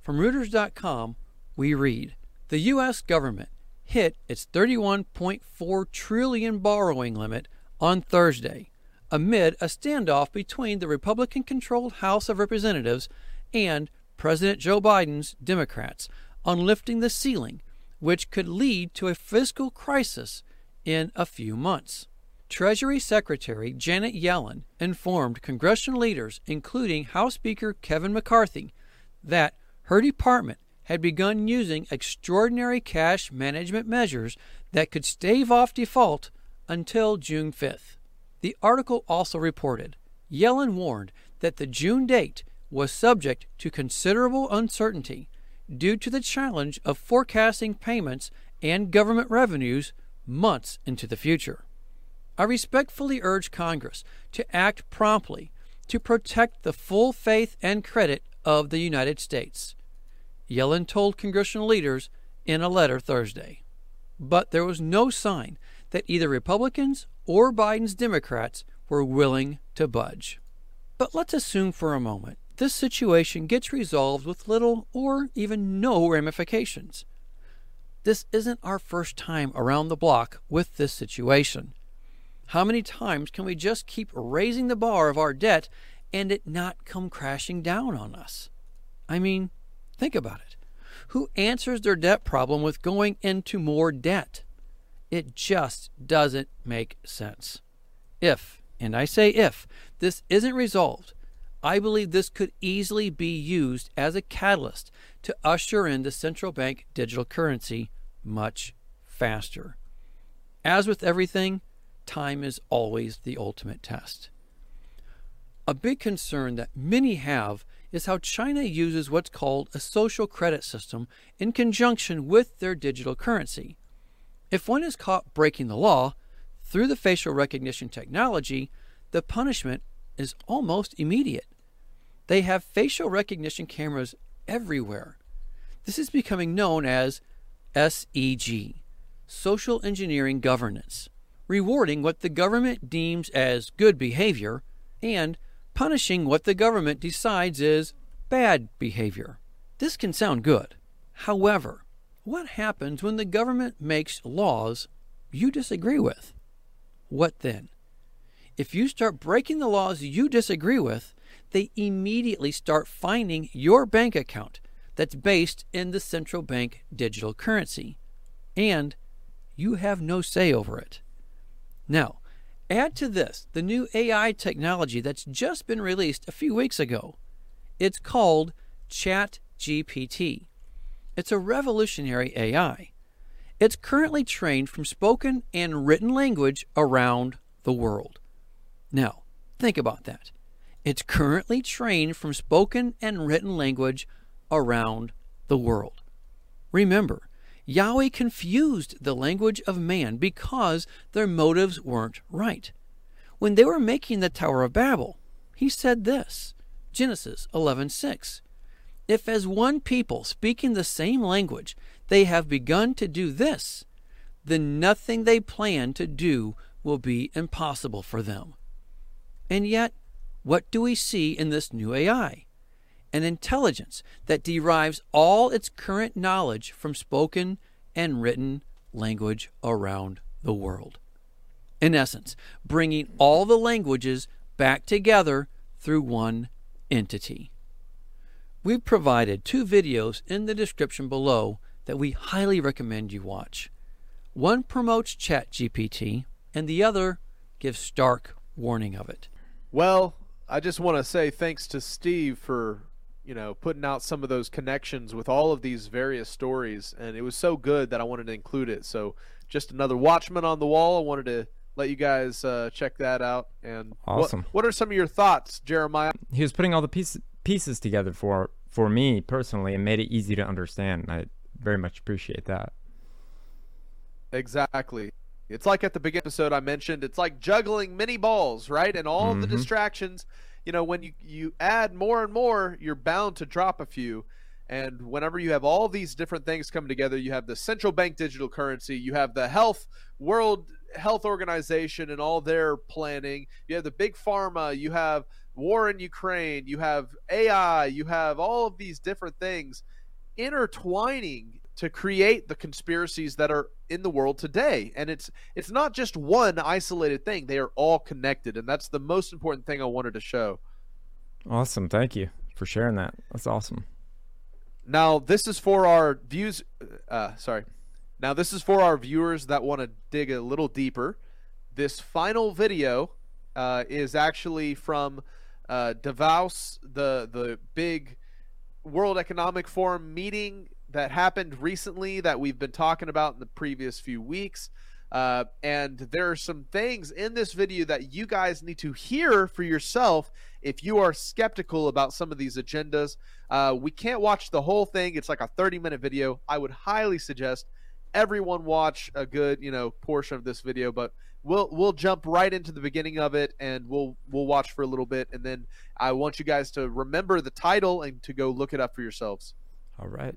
From Reuters.com, we read The U.S. government hit its 31.4 trillion borrowing limit on Thursday, amid a standoff between the Republican controlled House of Representatives and President Joe Biden's Democrats on lifting the ceiling, which could lead to a fiscal crisis in a few months. Treasury Secretary Janet Yellen informed congressional leaders, including House Speaker Kevin McCarthy, that her department had begun using extraordinary cash management measures that could stave off default until June 5th. The article also reported Yellen warned that the June date was subject to considerable uncertainty due to the challenge of forecasting payments and government revenues months into the future. I respectfully urge Congress to act promptly to protect the full faith and credit of the United States. Yellen told congressional leaders in a letter Thursday. But there was no sign that either Republicans or Biden's Democrats were willing to budge. But let's assume for a moment this situation gets resolved with little or even no ramifications. This isn't our first time around the block with this situation. How many times can we just keep raising the bar of our debt and it not come crashing down on us? I mean, think about it. Who answers their debt problem with going into more debt? It just doesn't make sense. If, and I say if, this isn't resolved, I believe this could easily be used as a catalyst to usher in the central bank digital currency much faster. As with everything, time is always the ultimate test. A big concern that many have is how China uses what's called a social credit system in conjunction with their digital currency. If one is caught breaking the law through the facial recognition technology, the punishment is almost immediate. They have facial recognition cameras everywhere. This is becoming known as SEG, Social Engineering Governance, rewarding what the government deems as good behavior and punishing what the government decides is bad behavior. This can sound good. However, what happens when the government makes laws you disagree with? What then? If you start breaking the laws you disagree with, they immediately start finding your bank account that's based in the central bank digital currency. And you have no say over it. Now, Add to this the new AI technology that's just been released a few weeks ago. It's called ChatGPT. It's a revolutionary AI. It's currently trained from spoken and written language around the world. Now, think about that. It's currently trained from spoken and written language around the world. Remember, Yahweh confused the language of man because their motives weren't right. When they were making the Tower of Babel, he said this Genesis 11:6 If as one people speaking the same language they have begun to do this, then nothing they plan to do will be impossible for them. And yet, what do we see in this new AI? an intelligence that derives all its current knowledge from spoken and written language around the world. In essence, bringing all the languages back together through one entity. We've provided two videos in the description below that we highly recommend you watch. One promotes ChatGPT, and the other gives stark warning of it. Well, I just want to say thanks to Steve for you know, putting out some of those connections with all of these various stories, and it was so good that I wanted to include it. So, just another Watchman on the wall. I wanted to let you guys uh, check that out. And awesome. What, what, are some of your thoughts, Jeremiah? He was putting all the pieces pieces together for for me personally, and made it easy to understand. I very much appreciate that. Exactly. It's like at the beginning episode I mentioned. It's like juggling many balls, right? And all mm-hmm. the distractions you know, when you, you add more and more, you're bound to drop a few. And whenever you have all these different things come together, you have the central bank digital currency, you have the health world health organization and all their planning, you have the big pharma, you have war in Ukraine, you have AI, you have all of these different things intertwining to create the conspiracies that are in the world today. And it's it's not just one isolated thing. They are all connected. And that's the most important thing i wanted to show. Awesome. Thank you for sharing that. That's awesome. Now this is for our views uh sorry. Now this is for our viewers that want to dig a little deeper. This final video uh, is actually from uh, davos the the big world economic forum meeting that happened recently that we've been talking about in the previous few weeks. Uh, and there are some things in this video that you guys need to hear for yourself if you are skeptical about some of these agendas. Uh, we can't watch the whole thing, it's like a 30 minute video. I would highly suggest everyone watch a good you know portion of this video but we'll we'll jump right into the beginning of it and we'll we'll watch for a little bit and then i want you guys to remember the title and to go look it up for yourselves all right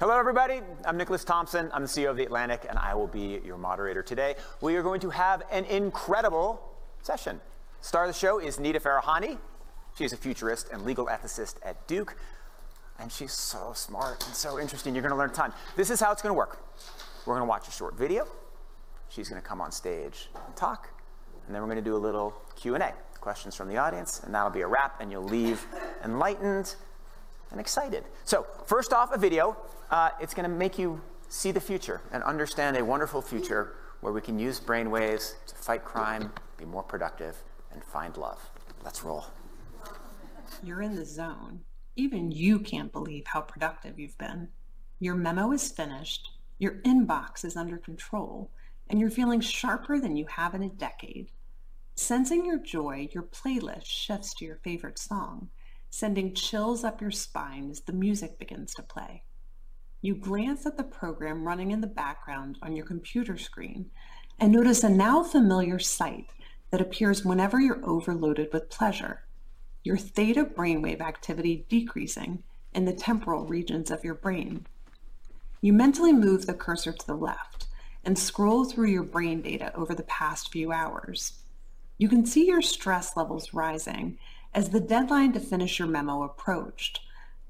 Hello, everybody. I'm Nicholas Thompson. I'm the CEO of The Atlantic, and I will be your moderator today. We are going to have an incredible session. Star of the show is Nita Farahany. She is a futurist and legal ethicist at Duke, and she's so smart and so interesting. You're going to learn a ton. This is how it's going to work. We're going to watch a short video. She's going to come on stage and talk. and then we're going to do a little Q&A, questions from the audience, and that'll be a wrap, and you'll leave enlightened and excited. So first off, a video. Uh, it's going to make you see the future and understand a wonderful future where we can use brainwaves to fight crime, be more productive, and find love. Let's roll. You're in the zone. Even you can't believe how productive you've been. Your memo is finished, your inbox is under control, and you're feeling sharper than you have in a decade. Sensing your joy, your playlist shifts to your favorite song, sending chills up your spine as the music begins to play. You glance at the program running in the background on your computer screen and notice a now familiar sight that appears whenever you're overloaded with pleasure. Your theta brainwave activity decreasing in the temporal regions of your brain. You mentally move the cursor to the left and scroll through your brain data over the past few hours. You can see your stress levels rising as the deadline to finish your memo approached,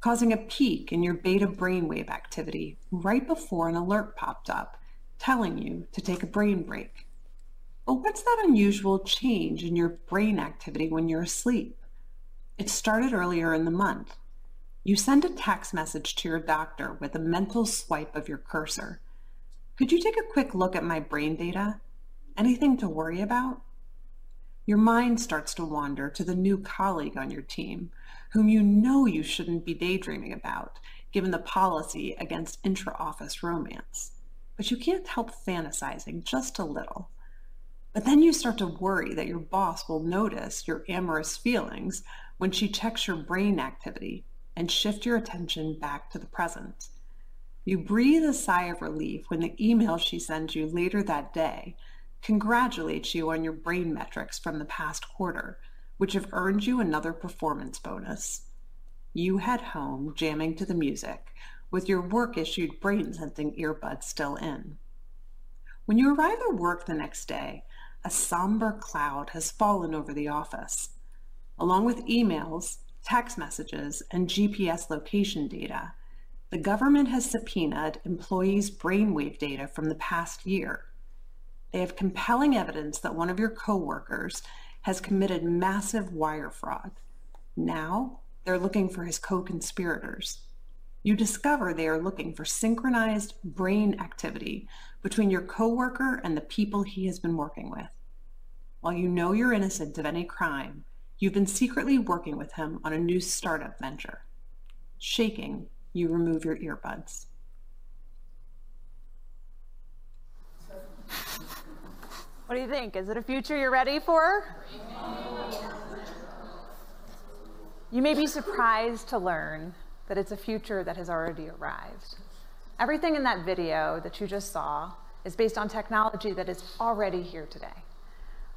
causing a peak in your beta brainwave activity right before an alert popped up telling you to take a brain break. But what's that unusual change in your brain activity when you're asleep? It started earlier in the month. You send a text message to your doctor with a mental swipe of your cursor. Could you take a quick look at my brain data? Anything to worry about? Your mind starts to wander to the new colleague on your team, whom you know you shouldn't be daydreaming about, given the policy against intra-office romance. But you can't help fantasizing just a little. But then you start to worry that your boss will notice your amorous feelings when she checks your brain activity and shift your attention back to the present. You breathe a sigh of relief when the email she sends you later that day congratulates you on your brain metrics from the past quarter, which have earned you another performance bonus. You head home jamming to the music with your work issued brain sensing earbuds still in. When you arrive at work the next day, a somber cloud has fallen over the office. Along with emails, text messages, and GPS location data, the government has subpoenaed employees' brainwave data from the past year. They have compelling evidence that one of your coworkers has committed massive wire fraud. Now, they're looking for his co-conspirators. You discover they are looking for synchronized brain activity between your coworker and the people he has been working with. While you know you're innocent of any crime, You've been secretly working with him on a new startup venture. Shaking, you remove your earbuds. What do you think? Is it a future you're ready for? You may be surprised to learn that it's a future that has already arrived. Everything in that video that you just saw is based on technology that is already here today.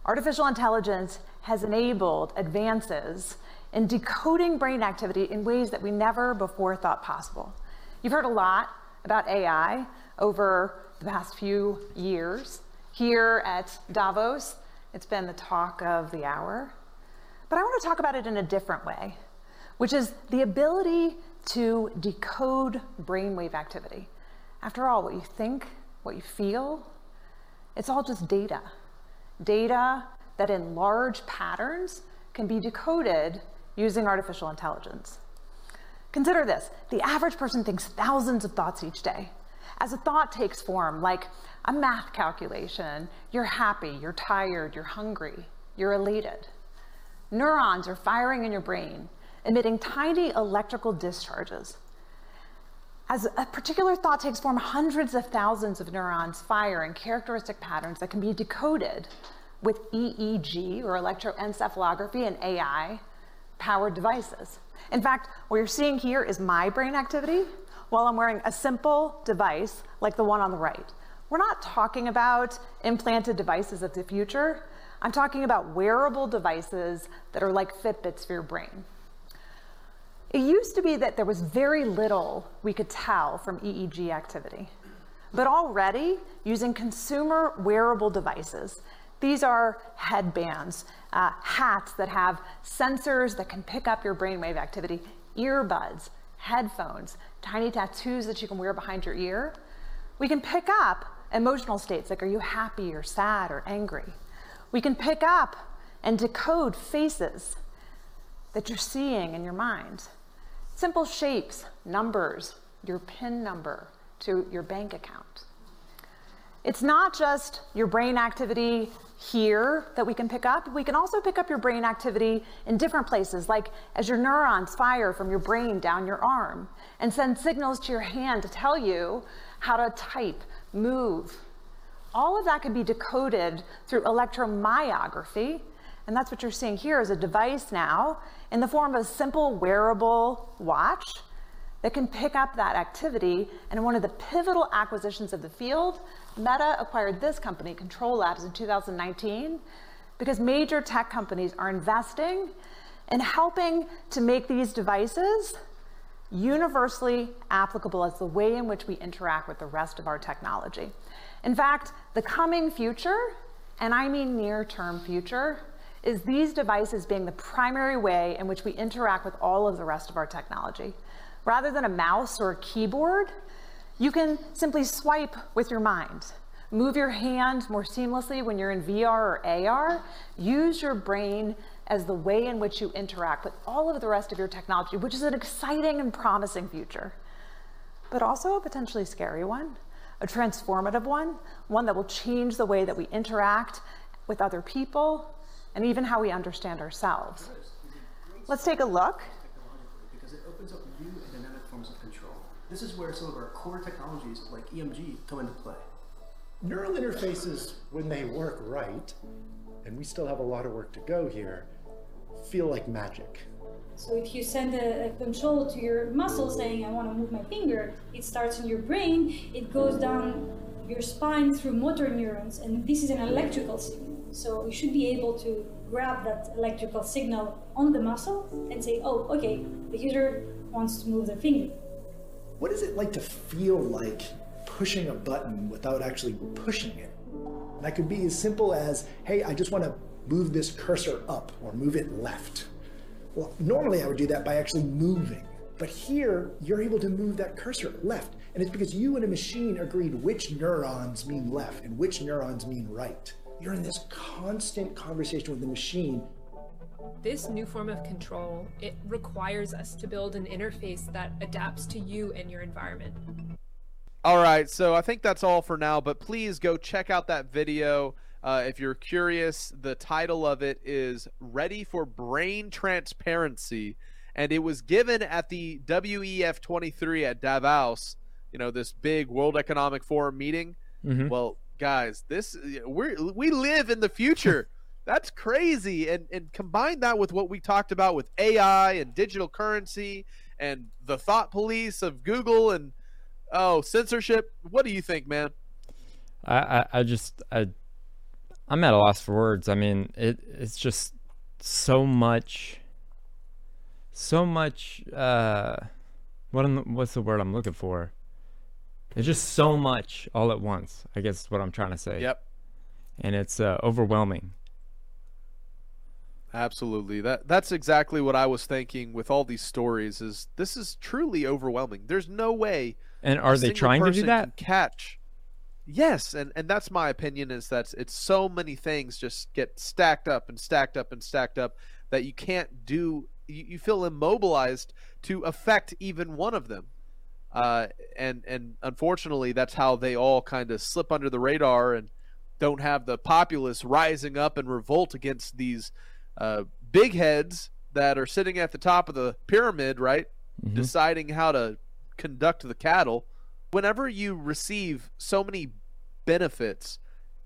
Artificial intelligence has enabled advances in decoding brain activity in ways that we never before thought possible. You've heard a lot about AI over the past few years. Here at Davos, it's been the talk of the hour. But I want to talk about it in a different way, which is the ability to decode brainwave activity. After all, what you think, what you feel, it's all just data data that in large patterns can be decoded using artificial intelligence. Consider this, the average person thinks thousands of thoughts each day. As a thought takes form, like a math calculation, you're happy, you're tired, you're hungry, you're elated. Neurons are firing in your brain, emitting tiny electrical discharges. As a particular thought takes form, hundreds of thousands of neurons fire in characteristic patterns that can be decoded with EEG or electroencephalography and AI powered devices. In fact, what you're seeing here is my brain activity while I'm wearing a simple device like the one on the right. We're not talking about implanted devices of the future. I'm talking about wearable devices that are like Fitbits for your brain. It used to be that there was very little we could tell from EEG activity. But already, using consumer wearable devices, these are headbands, uh, hats that have sensors that can pick up your brainwave activity, earbuds, headphones, tiny tattoos that you can wear behind your ear. We can pick up emotional states like are you happy or sad or angry? We can pick up and decode faces that you're seeing in your mind. Simple shapes, numbers, your PIN number to your bank account. It's not just your brain activity here that we can pick up. We can also pick up your brain activity in different places, like as your neurons fire from your brain down your arm and send signals to your hand to tell you how to type, move. All of that can be decoded through electromyography, and that's what you're seeing here is a device now in the form of a simple wearable watch that can pick up that activity. And one of the pivotal acquisitions of the field, Meta acquired this company, Control Labs, in 2019, because major tech companies are investing in helping to make these devices universally applicable as the way in which we interact with the rest of our technology. In fact, the coming future, and I mean near term future, is these devices being the primary way in which we interact with all of the rest of our technology. Rather than a mouse or a keyboard, you can simply swipe with your mind. Move your hand more seamlessly when you're in VR or AR. Use your brain as the way in which you interact with all of the rest of your technology, which is an exciting and promising future, but also a potentially scary one, a transformative one, one that will change the way that we interact with other people and even how we understand ourselves. Let's take a look. Because it opens up new and dynamic forms of control. This is where some of our core technologies like EMG come into play. Neural interfaces, when they work right, and we still have a lot of work to go here, feel like magic. So if you send a, a, control to your muscle saying, I want to move my finger, it starts in your brain, it goes down your spine through motor neurons, and this is an electrical signal. So you should be able to grab that electrical signal on the muscle and say, oh, okay, the user wants to move their finger. What is it like to feel like pushing a button without actually pushing it? That could be as simple as, hey, I just want to move this cursor up or move it left. Well, normally I would do that by actually moving. But here, you're able to move that cursor left. And it's because you and a machine agreed which neurons mean left and which neurons mean right you're in this constant conversation with the machine. This new form of control, it requires us to build an interface that adapts to you and your environment. All right, so I think that's all for now, but please go check out that video. Uh, if you're curious, the title of it is Ready for Brain Transparency, and it was given at the WEF 23 at Davos, you know, this big World Economic Forum meeting. Mm-hmm. Well, guys. This we we live in the future. That's crazy. And and combine that with what we talked about with AI and digital currency and the thought police of Google and oh censorship. What do you think, man? I I, I just I I'm at a loss for words. I mean, it it's just so much so much uh what am, what's the word I'm looking for? It's just so much all at once. I guess is what I'm trying to say. Yep. And it's uh, overwhelming. Absolutely. That that's exactly what I was thinking with all these stories. Is this is truly overwhelming? There's no way. And are they trying to do that? Catch. Yes, and and that's my opinion. Is that it's so many things just get stacked up and stacked up and stacked up that you can't do. You, you feel immobilized to affect even one of them. Uh, and and unfortunately, that's how they all kind of slip under the radar and don't have the populace rising up and revolt against these uh, big heads that are sitting at the top of the pyramid, right? Mm-hmm. Deciding how to conduct the cattle. Whenever you receive so many benefits,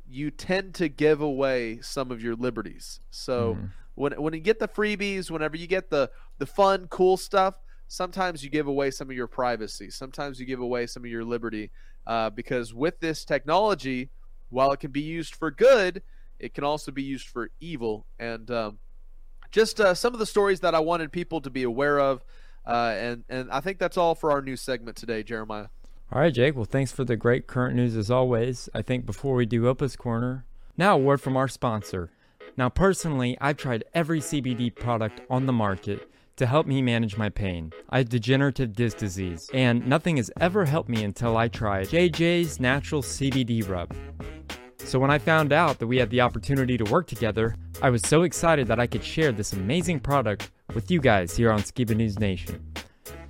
you tend to give away some of your liberties. So mm-hmm. when when you get the freebies, whenever you get the the fun, cool stuff, sometimes you give away some of your privacy. Sometimes you give away some of your liberty uh, because with this technology, while it can be used for good, it can also be used for evil. And um, just uh, some of the stories that I wanted people to be aware of. Uh, and, and I think that's all for our new segment today, Jeremiah. All right, Jake. Well, thanks for the great current news as always. I think before we do Opa's Corner, now a word from our sponsor. Now, personally, I've tried every CBD product on the market to help me manage my pain. I have degenerative disc disease, and nothing has ever helped me until I tried JJ's Natural CBD Rub. So when I found out that we had the opportunity to work together, I was so excited that I could share this amazing product with you guys here on Skiba News Nation.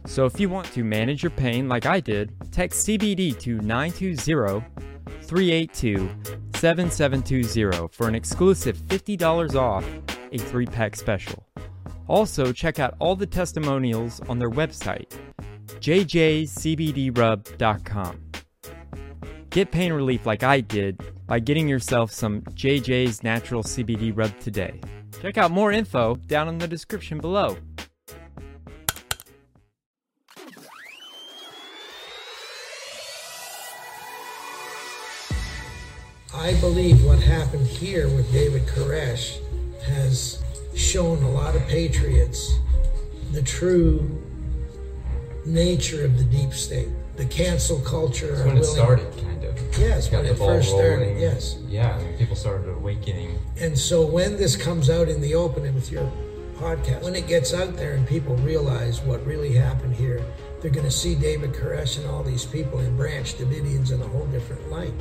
So if you want to manage your pain like I did, text CBD to 920 382 7720 for an exclusive $50 off a three pack special. Also, check out all the testimonials on their website, jjcbdrub.com. Get pain relief like I did by getting yourself some JJ's Natural CBD Rub today. Check out more info down in the description below. I believe what happened here with David Koresh has shown a lot of patriots the true nature of the deep state. The cancel culture. That's when it started, kind of. Yes, when the it ball first started, yes. Yeah, people started awakening. And so when this comes out in the open and with your podcast, when it gets out there and people realize what really happened here, they're going to see David Koresh and all these people in Branch Davidians in a whole different light.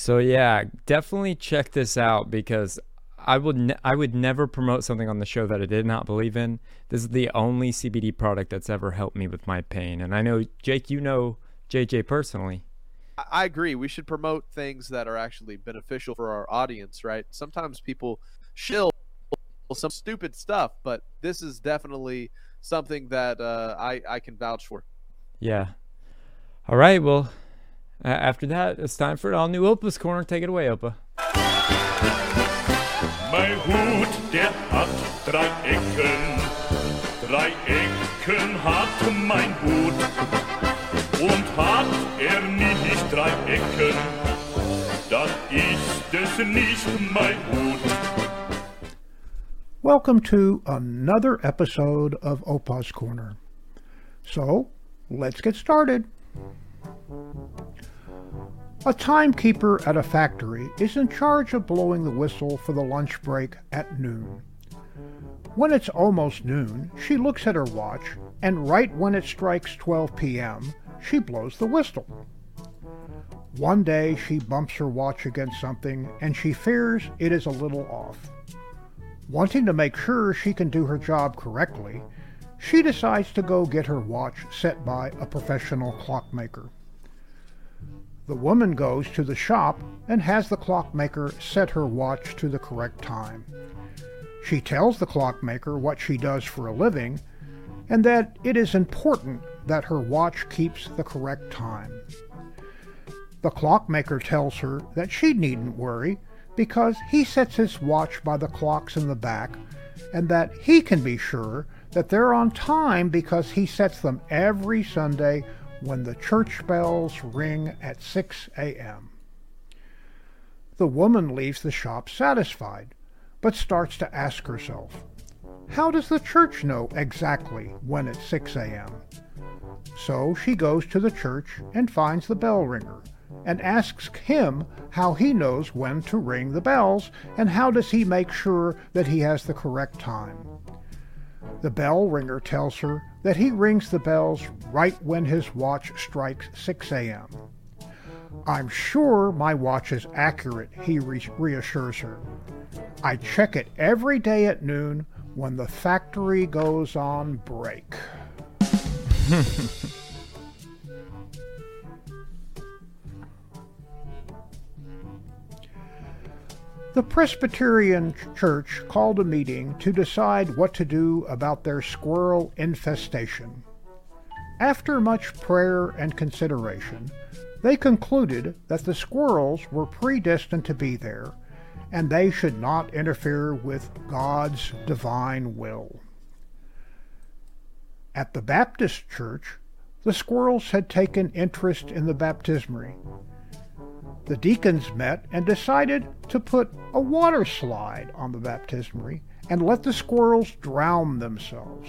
So yeah, definitely check this out because I would ne- I would never promote something on the show that I did not believe in. This is the only CBD product that's ever helped me with my pain, and I know Jake, you know JJ personally. I- agree. We should promote things that are actually beneficial for our audience, right? Sometimes people shill some stupid stuff, but this is definitely something that uh, I I can vouch for. Yeah. All right. Well, a- after that, it's time for an all new Opa's corner. Take it away, Opa. Mein Hut, der hat drei Ecken. Drei Ecken hat mein Hut. Und hat er nicht drei Ecken, dann ist es nicht mein Hut. Welcome to another episode of Opa's Corner. So, let's get started. A timekeeper at a factory is in charge of blowing the whistle for the lunch break at noon. When it's almost noon, she looks at her watch, and right when it strikes 12 p.m., she blows the whistle. One day she bumps her watch against something, and she fears it is a little off. Wanting to make sure she can do her job correctly, she decides to go get her watch set by a professional clockmaker. The woman goes to the shop and has the clockmaker set her watch to the correct time. She tells the clockmaker what she does for a living and that it is important that her watch keeps the correct time. The clockmaker tells her that she needn't worry because he sets his watch by the clocks in the back and that he can be sure that they're on time because he sets them every Sunday when the church bells ring at 6 a.m. The woman leaves the shop satisfied, but starts to ask herself, how does the church know exactly when it's 6 a.m.? So she goes to the church and finds the bell ringer and asks him how he knows when to ring the bells and how does he make sure that he has the correct time. The bell ringer tells her that he rings the bells right when his watch strikes 6 a.m. I'm sure my watch is accurate, he re- reassures her. I check it every day at noon when the factory goes on break. The Presbyterian Church called a meeting to decide what to do about their squirrel infestation. After much prayer and consideration, they concluded that the squirrels were predestined to be there and they should not interfere with God's divine will. At the Baptist Church, the squirrels had taken interest in the baptismary. The deacons met and decided to put a water slide on the baptismary and let the squirrels drown themselves.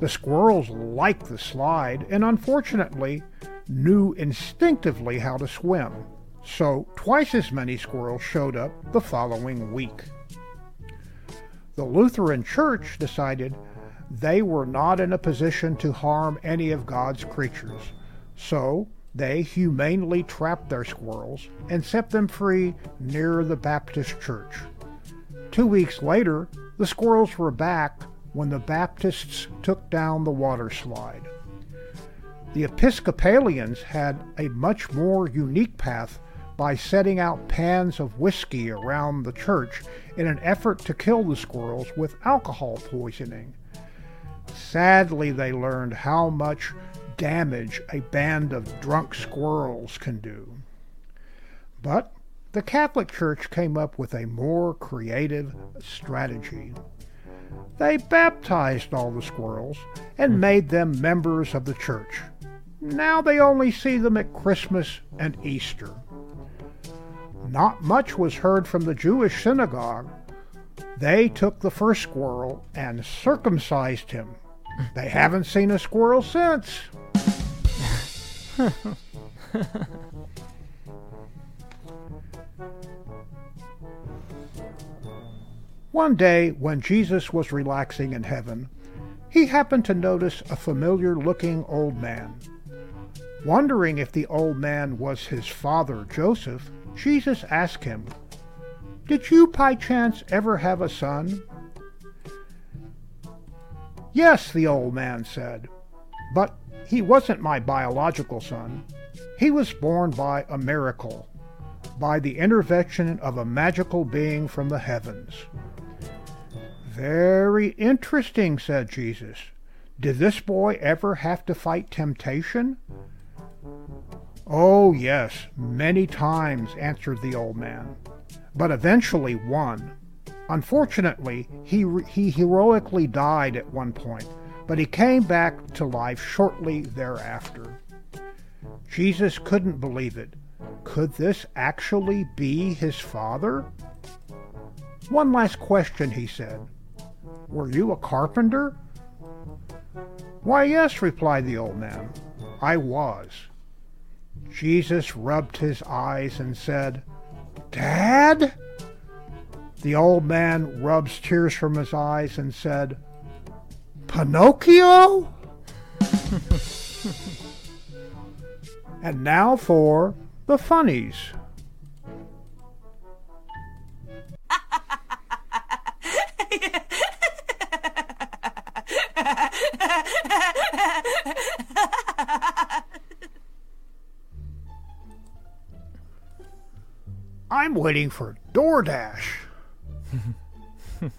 The squirrels liked the slide and unfortunately knew instinctively how to swim, so twice as many squirrels showed up the following week. The Lutheran Church decided they were not in a position to harm any of God's creatures, so they humanely trapped their squirrels and set them free near the Baptist church. Two weeks later, the squirrels were back when the Baptists took down the water slide. The Episcopalians had a much more unique path by setting out pans of whiskey around the church in an effort to kill the squirrels with alcohol poisoning. Sadly, they learned how much damage a band of drunk squirrels can do. But the Catholic Church came up with a more creative strategy. They baptized all the squirrels and hmm. made them members of the church. Now they only see them at Christmas and Easter. Not much was heard from the Jewish synagogue. They took the first squirrel and circumcised him. They haven't seen a squirrel since. One day, when Jesus was relaxing in heaven, he happened to notice a familiar looking old man. Wondering if the old man was his father, Joseph, Jesus asked him, Did you by chance ever have a son? Yes, the old man said, but he wasn't my biological son. He was born by a miracle, by the intervention of a magical being from the heavens. Very interesting, said Jesus. Did this boy ever have to fight temptation? Oh, yes, many times, answered the old man, but eventually won. Unfortunately, he, he heroically died at one point, but he came back to life shortly thereafter. Jesus couldn't believe it. Could this actually be his father? One last question, he said. Were you a carpenter? Why, yes, replied the old man. I was. Jesus rubbed his eyes and said, Dad? The old man rubs tears from his eyes and said, Pinocchio? and now for the funnies. I'm waiting for DoorDash.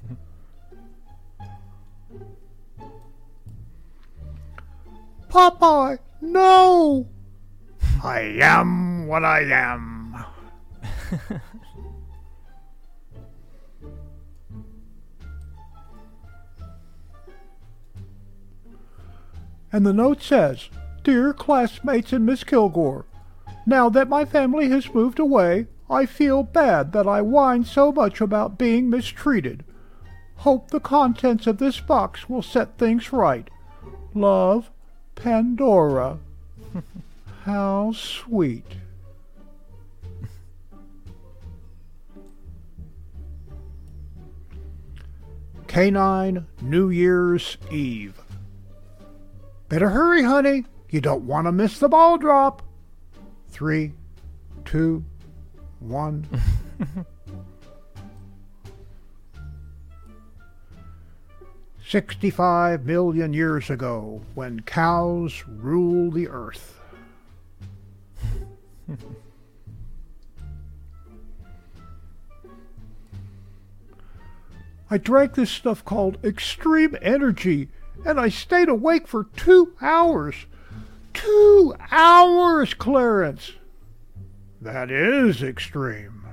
Popeye, no! I am what I am. and the note says, Dear classmates and Miss Kilgore, now that my family has moved away, I feel bad that I whine so much about being mistreated. Hope the contents of this box will set things right. Love, Pandora. How sweet. Canine New Year's Eve. Better hurry, honey. You don't want to miss the ball drop. Three, two, one. Sixty-five million years ago, when cows ruled the earth. I drank this stuff called extreme energy, and I stayed awake for two hours. Two hours, Clarence! That is extreme.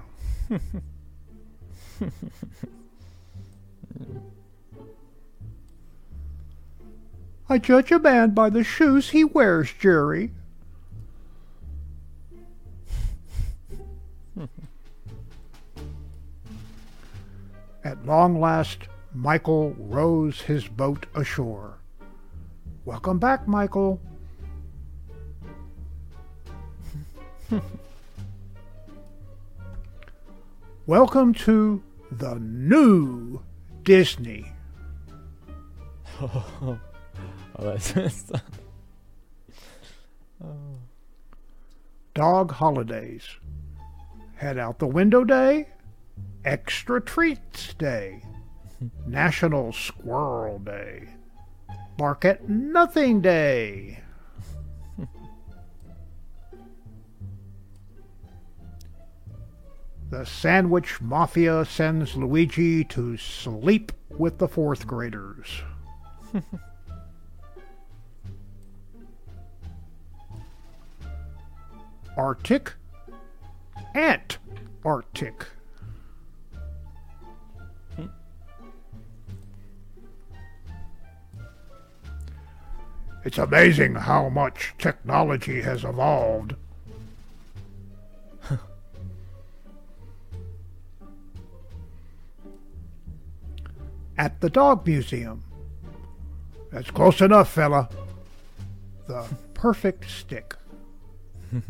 I judge a man by the shoes he wears, Jerry. At long last, Michael rows his boat ashore. Welcome back, Michael. Welcome to the new Disney. oh, that's oh. Dog holidays. Head out the window day. Extra treats day. National Squirrel Day. Bark at Nothing Day. The Sandwich Mafia sends Luigi to sleep with the fourth graders. Arctic Ant Arctic. It's amazing how much technology has evolved. At the Dog Museum. That's close enough, fella. The perfect stick.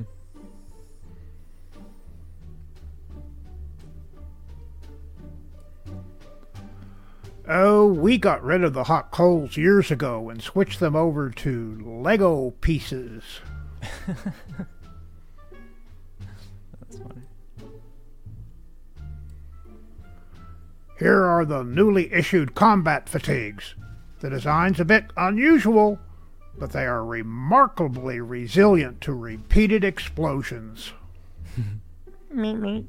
Oh, we got rid of the hot coals years ago and switched them over to Lego pieces. Here are the newly issued combat fatigues. The design's a bit unusual, but they are remarkably resilient to repeated explosions. meet me.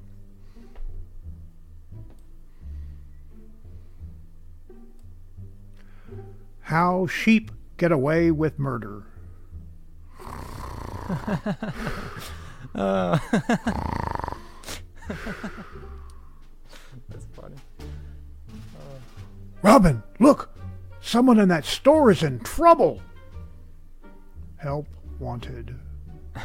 How sheep get away with murder. uh. Robin, look! Someone in that store is in trouble! Help wanted.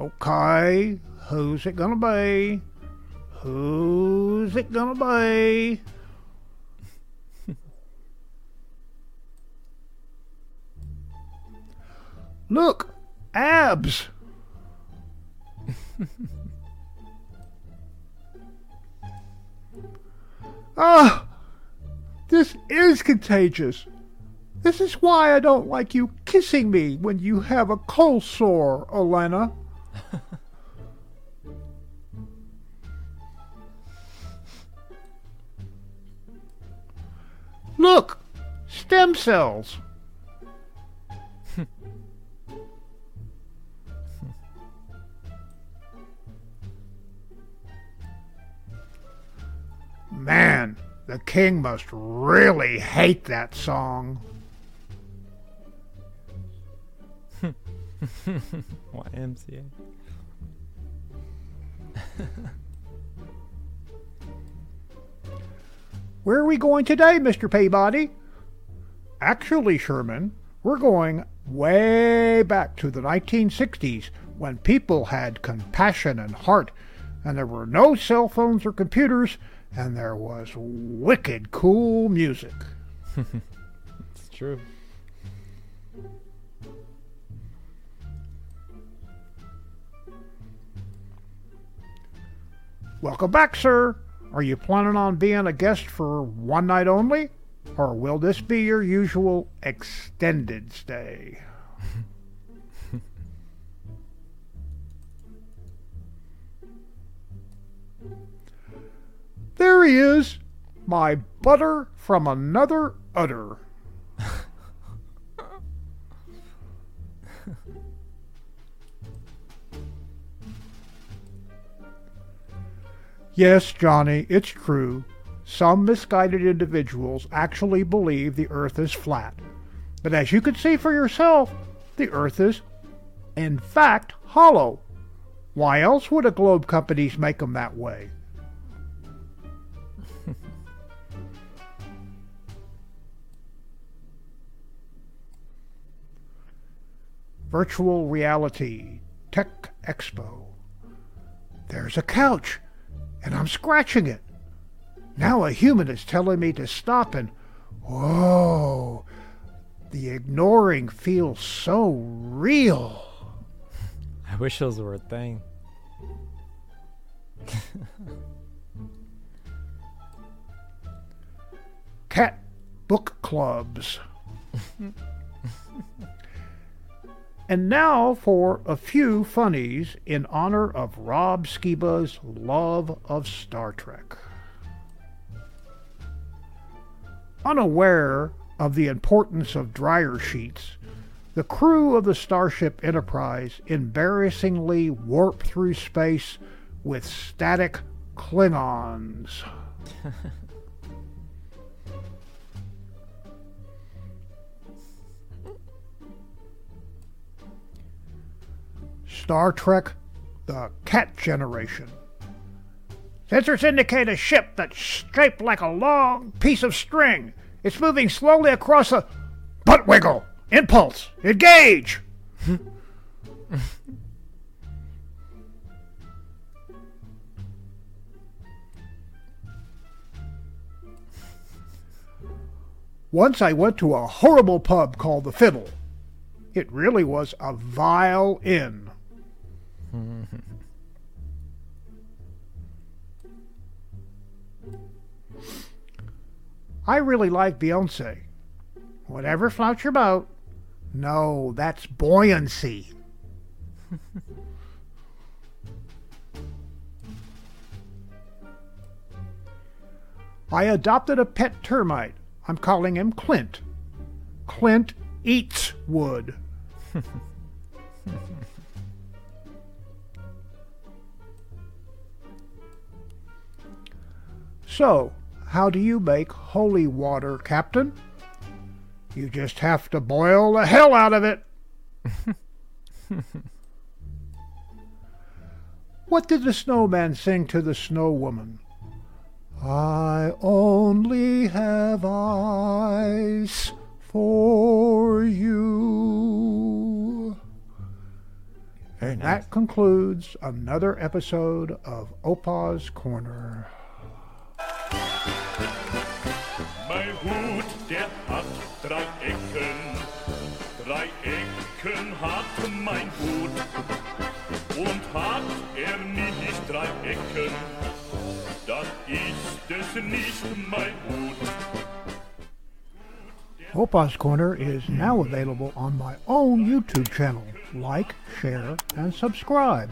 okay, Who's it gonna be? Who's it gonna be? Look, abs. Ah, this is contagious. This is why I don't like you kissing me when you have a cold sore, Olena. Look! Stem cells! Man, the king must really hate that song. YMCA. Where are we going today, Mr. Peabody? Actually, Sherman, we're going way back to the 1960s when people had compassion and heart, and there were no cell phones or computers, and there was wicked cool music. it's true. Welcome back, sir. Are you planning on being a guest for one night only? Or will this be your usual extended stay? there he is, my butter from another udder. Yes, Johnny, it's true. Some misguided individuals actually believe the Earth is flat. But as you can see for yourself, the Earth is, in fact, hollow. Why else would a globe companies make them that way? Virtual Reality Tech Expo. There's a couch and I'm scratching it. Now a human is telling me to stop and whoa, the ignoring feels so real. I wish those were a thing. Cat book clubs. and now for a few funnies in honor of Rob Skiba's love of Star Trek. Unaware of the importance of dryer sheets, the crew of the Starship Enterprise embarrassingly warp through space with static Klingons. Star Trek The Cat Generation. Sensors indicate a ship that's shaped like a long piece of string. It's moving slowly across a. Butt wiggle! Impulse! Engage! Once I went to a horrible pub called the Fiddle. It really was a vile inn. I really like Beyonce. Whatever floats your boat. No, that's buoyancy. I adopted a pet termite. I'm calling him Clint. Clint eats wood. so, how do you make holy water, Captain? You just have to boil the hell out of it. what did the snowman sing to the snow woman? I only have eyes for you. And that concludes another episode of Opa's Corner. Mein Hut, der hat drei Ecken. Drei Ecken hat mein Hut. Und hat er nicht drei Ecken, dann ist es nicht mein Hut. Opa's Corner is now available on my own YouTube channel. Like, share, and subscribe.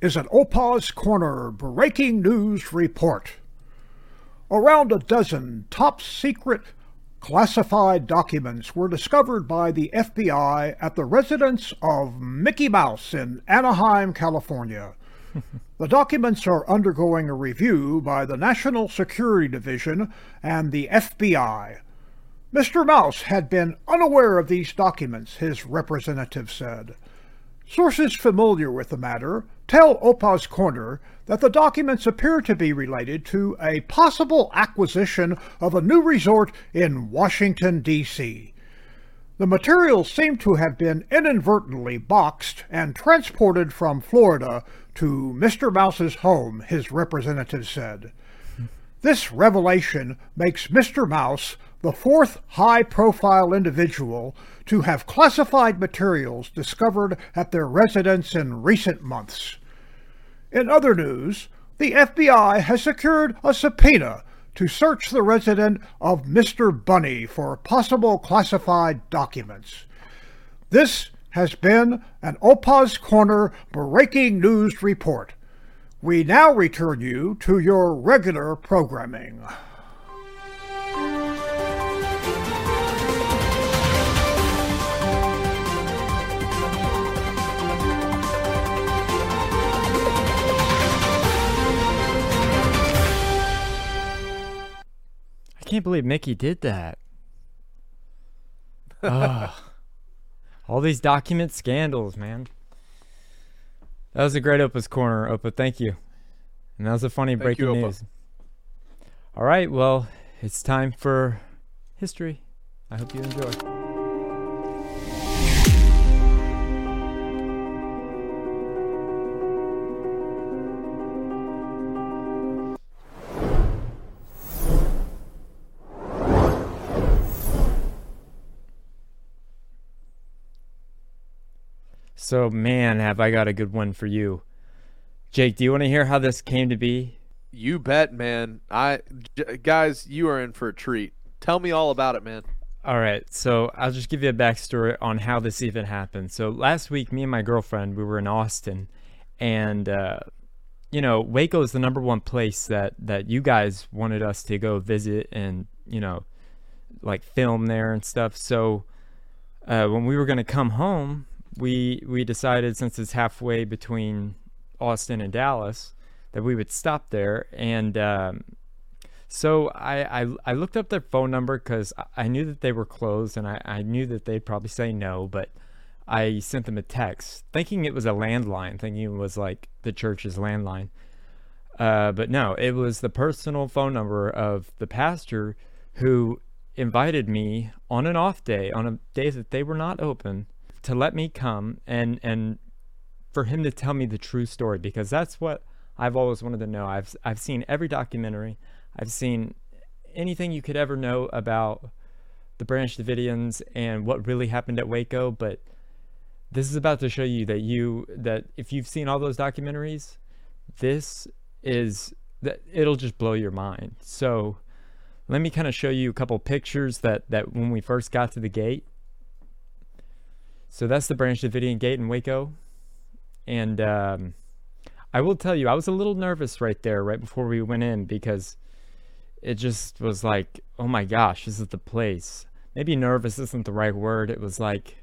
Is an Opa's Corner breaking news report. Around a dozen top secret classified documents were discovered by the FBI at the residence of Mickey Mouse in Anaheim, California. the documents are undergoing a review by the National Security Division and the FBI. Mr. Mouse had been unaware of these documents, his representative said. Sources familiar with the matter tell Opa's Corner that the documents appear to be related to a possible acquisition of a new resort in Washington, D.C. The materials seem to have been inadvertently boxed and transported from Florida to Mr. Mouse's home, his representative said. This revelation makes Mr. Mouse the fourth high profile individual to have classified materials discovered at their residence in recent months. In other news, the FBI has secured a subpoena to search the residence of Mr. Bunny for possible classified documents. This has been an Opa's Corner breaking news report. We now return you to your regular programming. Can't believe Mickey did that. All these document scandals, man. That was a great Opa's Corner, Opa. Thank you. And that was a funny Thank breaking you, news. All right, well, it's time for history. I hope you enjoy. So, man, have I got a good one for you. Jake, do you want to hear how this came to be? You bet, man. I j- guys, you are in for a treat. Tell me all about it, man. All right, so I'll just give you a backstory on how this even happened. So last week, me and my girlfriend, we were in Austin, and uh, you know, Waco is the number one place that that you guys wanted us to go visit and you know, like film there and stuff. So uh, when we were gonna come home, we we decided since it's halfway between Austin and Dallas that we would stop there and. Um, so I, I, I looked up their phone number because I knew that they were closed and I, I knew that they'd probably say no, but I sent them a text thinking it was a landline, thinking it was like the church's landline. Uh, but no, it was the personal phone number of the pastor who invited me on an off day, on a day that they were not open, to let me come and and for him to tell me the true story because that's what I've always wanted to know. I've I've seen every documentary. I've seen anything you could ever know about the Branch Davidians and what really happened at Waco, but this is about to show you that you that if you've seen all those documentaries, this is that it'll just blow your mind. So let me kind of show you a couple pictures that that when we first got to the gate. So that's the Branch Davidian gate in Waco, and um, I will tell you, I was a little nervous right there, right before we went in, because it just was like, oh my gosh, this is the place. Maybe nervous isn't the right word. It was like,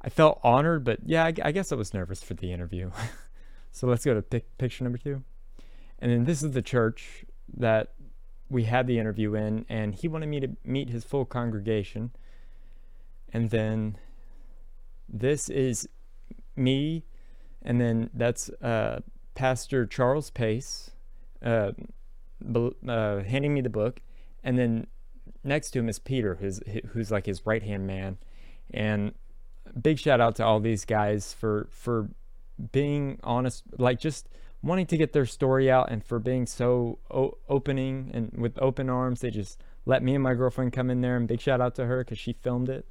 I felt honored, but yeah, I, I guess I was nervous for the interview. so let's go to pic- picture number two. And then this is the church that we had the interview in, and he wanted me to meet his full congregation. And then this is me, and then that's uh, Pastor Charles Pace. Uh, uh, handing me the book, and then next to him is Peter, who's who's like his right hand man, and big shout out to all these guys for for being honest, like just wanting to get their story out, and for being so o- opening and with open arms. They just let me and my girlfriend come in there, and big shout out to her because she filmed it.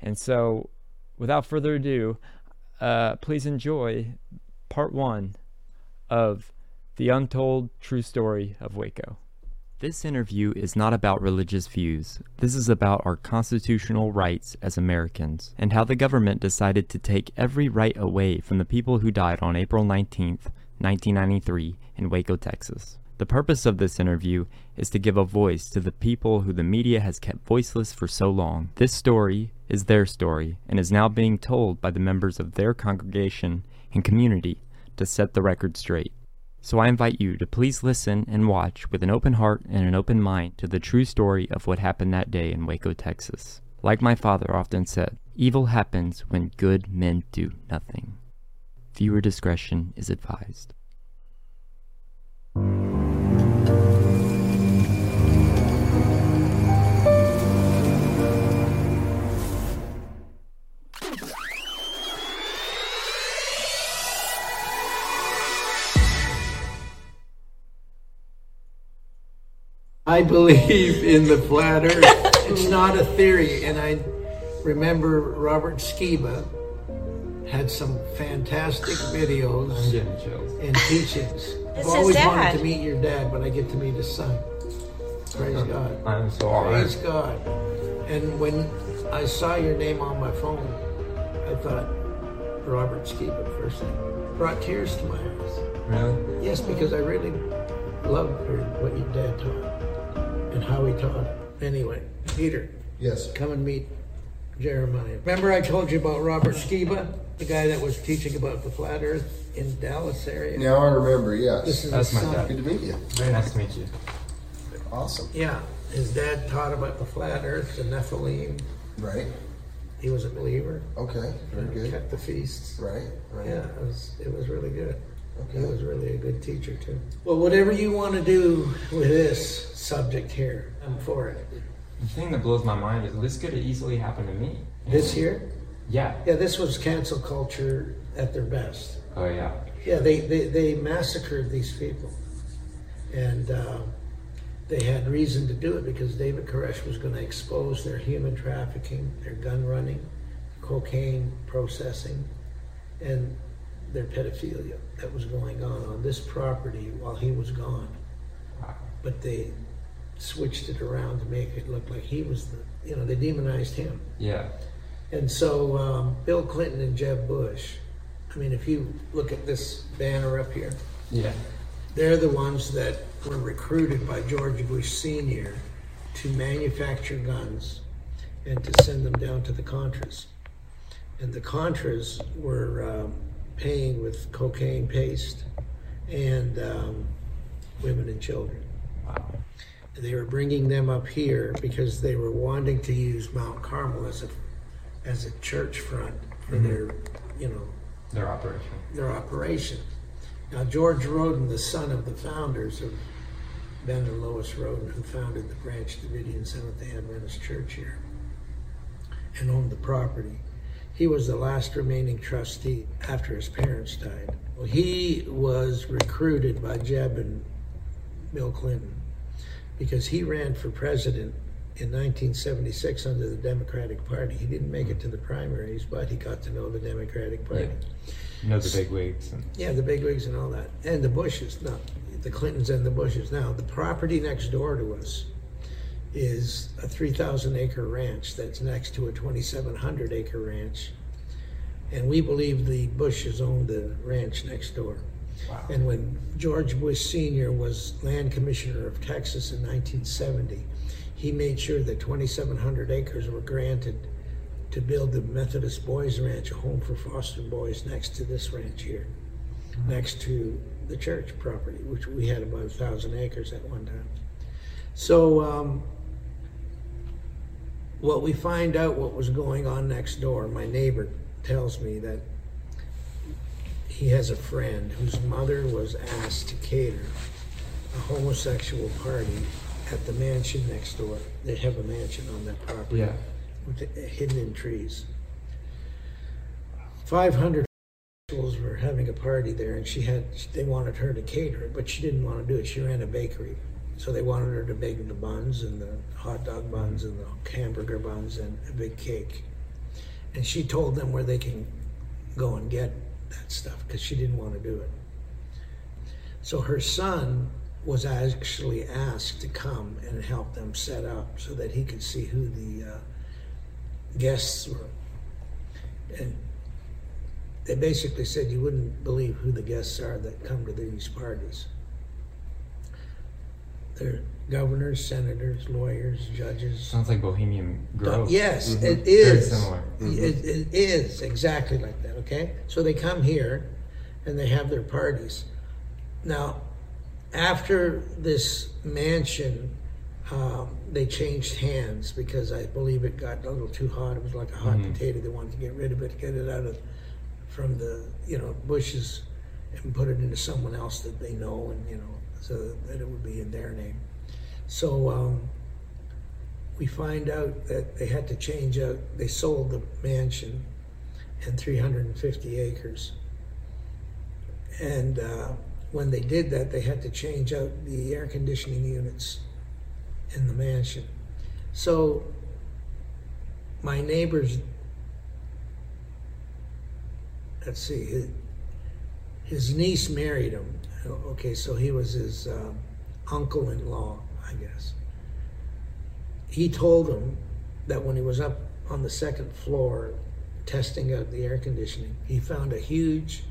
And so, without further ado, uh, please enjoy part one of the Untold True Story of Waco. This interview is not about religious views. This is about our constitutional rights as Americans and how the government decided to take every right away from the people who died on April 19, 1993 in Waco, Texas. The purpose of this interview is to give a voice to the people who the media has kept voiceless for so long. This story is their story and is now being told by the members of their congregation and community to set the record straight. So I invite you to please listen and watch with an open heart and an open mind to the true story of what happened that day in Waco, Texas. Like my father often said, evil happens when good men do nothing. Viewer discretion is advised. I believe in the flat earth. it's not a theory. And I remember Robert Skiba had some fantastic videos and teachings. I've always is wanted to meet your dad, but I get to meet his son. Praise God. I'm so honored. Praise God. And when I saw your name on my phone, I thought Robert Skiba first thing. Brought tears to my eyes. Really? Yes, because I really loved what your dad taught and how he taught. Anyway, Peter. Yes. Come and meet Jeremiah. Remember I told you about Robert Skiba, the guy that was teaching about the flat earth in Dallas area? Now I remember, yes. This is That's his my son. dad. Good to meet you. Very nice to meet you. Awesome. Yeah, his dad taught about the flat earth, the Nephilim. Right. He was a believer. Okay. Very good. Kept the feasts. Right. Right. Yeah, it was, it was really good. He Okay. was really a good teacher too. Well, whatever you want to do with this subject here, I'm for it. The thing that blows my mind is this could have easily happened to me. This year? Yeah. Yeah, this was cancel culture at their best. Oh yeah. Yeah, they, they, they massacred these people. And uh, they had reason to do it because David Koresh was going to expose their human trafficking, their gun running, cocaine processing, and their pedophilia that was going on on this property while he was gone. But they switched it around to make it look like he was the, you know, they demonized him. Yeah. And so um, Bill Clinton and Jeb Bush, I mean, if you look at this banner up here, Yeah. they're the ones that were recruited by George Bush Sr. to manufacture guns and to send them down to the Contras. And the Contras were um, paying with cocaine paste and um, women and children. Wow. They were bringing them up here because they were wanting to use Mount Carmel as a as a church front for Mhm. their, you know, Their operation. their operation. Now, George Roden, the son of the founders of Ben and Lois Roden, who founded the Branch Davidian Seventh day Adventist Church here and owned the property, he was the last remaining trustee after his parents died. He was recruited by Jeb and Bill Clinton because he ran for president in 1976 under the Democratic Party. He didn't make it to the primaries, but he got to know the Democratic Party. You know the big wigs and Yeah, the bigwigs and all that, and the Bushes. No, the Clintons and the Bushes. Now, the property next door to us is a 3,000 acre ranch that's next to a 2,700 acre ranch, and we believe the Bushes owned the ranch next door. Wow. And when George Bush Sr. was land commissioner of Texas in 1970, he made sure that 2,700 acres were granted to build the Methodist Boys Ranch, a home for foster boys, next to this ranch here, next to the church property, which we had about a thousand acres at one time. So, um, what we find out what was going on next door, my neighbor tells me that he has a friend whose mother was asked to cater a homosexual party at the mansion next door. They have a mansion on that property. Yeah. With the, hidden in trees. 500 homosexuals were having a party there and she had, they wanted her to cater it, but she didn't want to do it. She ran a bakery. So they wanted her to bake the buns and the hot dog buns and the hamburger buns and a big cake. And she told them where they can go and get that stuff because she didn't want to do it. So her son was actually asked to come and help them set up so that he could see who the uh, guests were. And they basically said you wouldn't believe who the guests are that come to these parties. They're governors, senators, lawyers, judges. sounds like Bohemian Grove. Yes, Mhm. it Very is. similar. It, it is exactly like that. Okay, so they come here, and they have their parties. Now, after this mansion, um, they changed hands because I believe it got a little too hot. It was like a hot Mhm. potato. They wanted to get rid of it, get it out of from the you know bushes, and put it into someone else that they know, and you know, so that it would be in their name. So. Um, we find out that they had to change out, they sold the mansion and 350 acres. And uh, when they did that, they had to change out the air conditioning units in the mansion. So my neighbor's, let's see, his, his niece married him. Okay, so he was his um, uncle in law, I guess he told him that when he was up on the second floor testing out the air conditioning, he found a huge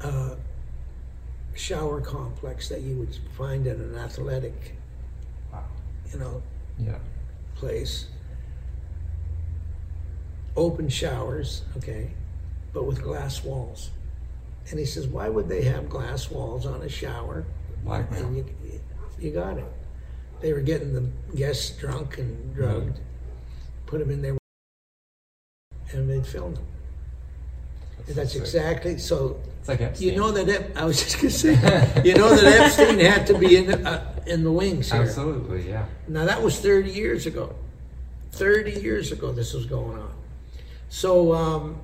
uh, shower complex that you would find in an athletic, wow. you know, Yeah. place. Open showers, okay, but with glass walls. And he says, why would they have glass walls on a shower? Blackmail. And you, you got it. They were getting the guests drunk and drugged, put them in there, and they'd film them. And that's exactly so. It's like You know that Ep- I was just gonna say. you know that Epstein had to be in the, uh, in the wings here. Absolutely, yeah. Now that was 30 years ago. 30 years ago, this was going on. So um,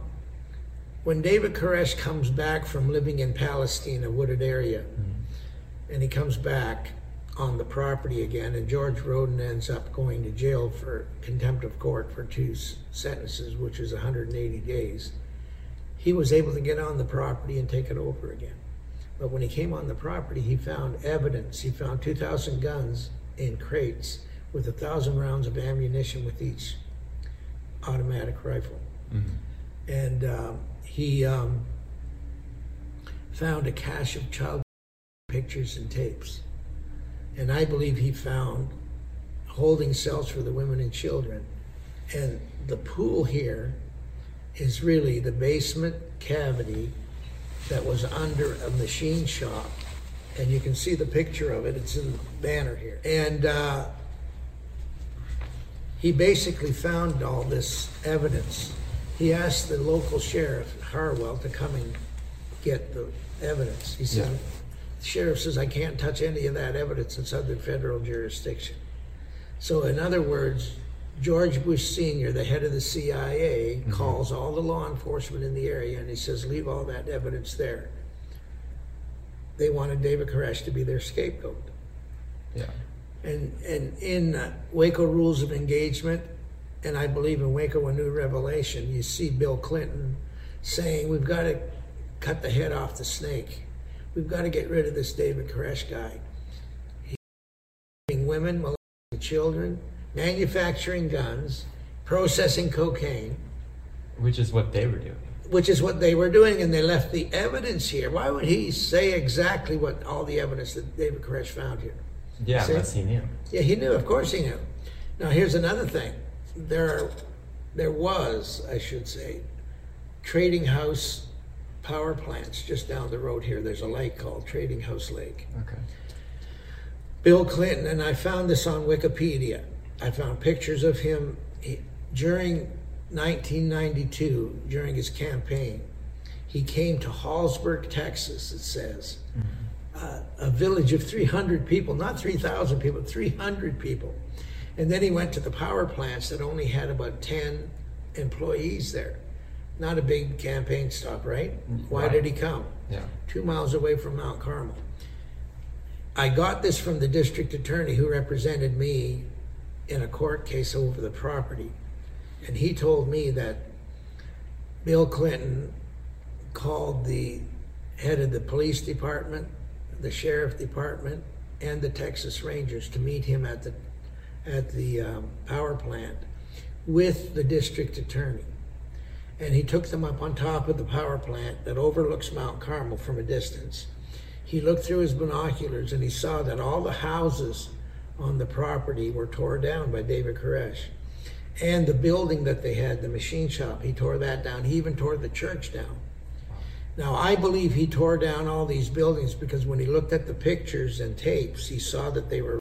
when David Koresh comes back from living in Palestine, a wooded area, and he comes back on the property again, and George Roden ends up going to jail for contempt of court for two sentences, which is 180 days. he was able to get on the property and take it over again. But when he came on the property, he found evidence. He found 2,000 guns in crates with a thousand rounds of ammunition with each automatic rifle. And um, he um, found a cache of child pictures and tapes. And I believe he found holding cells for the women and children. And the pool here is really the basement cavity that was under a machine shop. And you can see the picture of it, it's in the banner here. And uh, he basically found all this evidence. He asked the local sheriff, Harwell, to come and get the evidence. He said, Yeah. the sheriff says, I can't touch any of that evidence. It's under federal jurisdiction. So, in other words, George Bush Sr., the head of the CIA, calls all the law enforcement in the area and he says, Leave all that evidence there. They wanted David Koresh to be their scapegoat. Yeah. And, and in uh, Waco Rules of Engagement, and I believe in Waco A New Revelation, you see Bill Clinton saying, We've got to cut the head off the snake. We've got to get rid of this David Koresh guy. He's killing women, molesting children, manufacturing guns, processing cocaine, Which is what they were doing. which is what they were doing, and they left the evidence here. Why would he say exactly what all the evidence that David Koresh found here? Yeah, See? unless he knew. Yeah, he knew. Of course, he knew. Now, here's another thing. There, are, there was, I should say, trading house power plants just down the road here. There's a lake called Trading House Lake. Okay. Bill Clinton, and I found this on Wikipedia. I found pictures of him he, during 1992, during his campaign. He came to Hallsburg, Texas, it says, uh, a village of 300 people, not 3,000 people, 300 people. And then he went to the power plants that only had about 10 employees there. Not a big campaign stop, right? Why Right. did he come? Yeah. Two miles away from Mount Carmel. I got this from the district attorney who represented me in a court case over the property. And he told me that Bill Clinton called the head of the police department, the sheriff department, and the Texas Rangers to meet him at the at the um, power plant with the district attorney. And he took them up on top of the power plant that overlooks Mount Carmel from a distance. He looked through his binoculars and he saw that all the houses on the property were torn down by David Koresh. And the building that they had, the machine shop, he tore that down. He even tore the church down. Now, I believe he tore down all these buildings because when he looked at the pictures and tapes, he saw that they were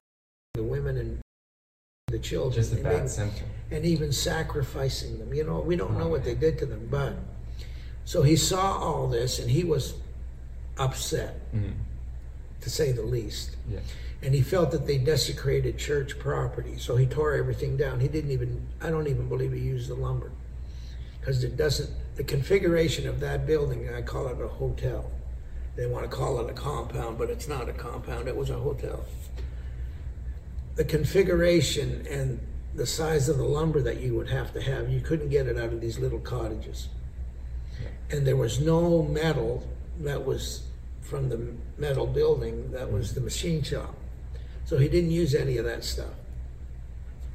the children. Just a and bad even- symptom. And even sacrificing them. You know, we don't know what they did to them, but so he saw all this and he was upset, Mhm. to say the least. Yeah. And he felt that they desecrated church property, so he tore everything down. He didn't even, I don't even believe he used the lumber. Because it doesn't, the configuration of that building, I call it a hotel. They want to call it a compound, but it's not a compound, it was a hotel. The configuration and the size of the lumber that you would have to have, you couldn't get it out of these little cottages. And there was no metal that was from the metal building, that was the machine shop. So he didn't use any of that stuff.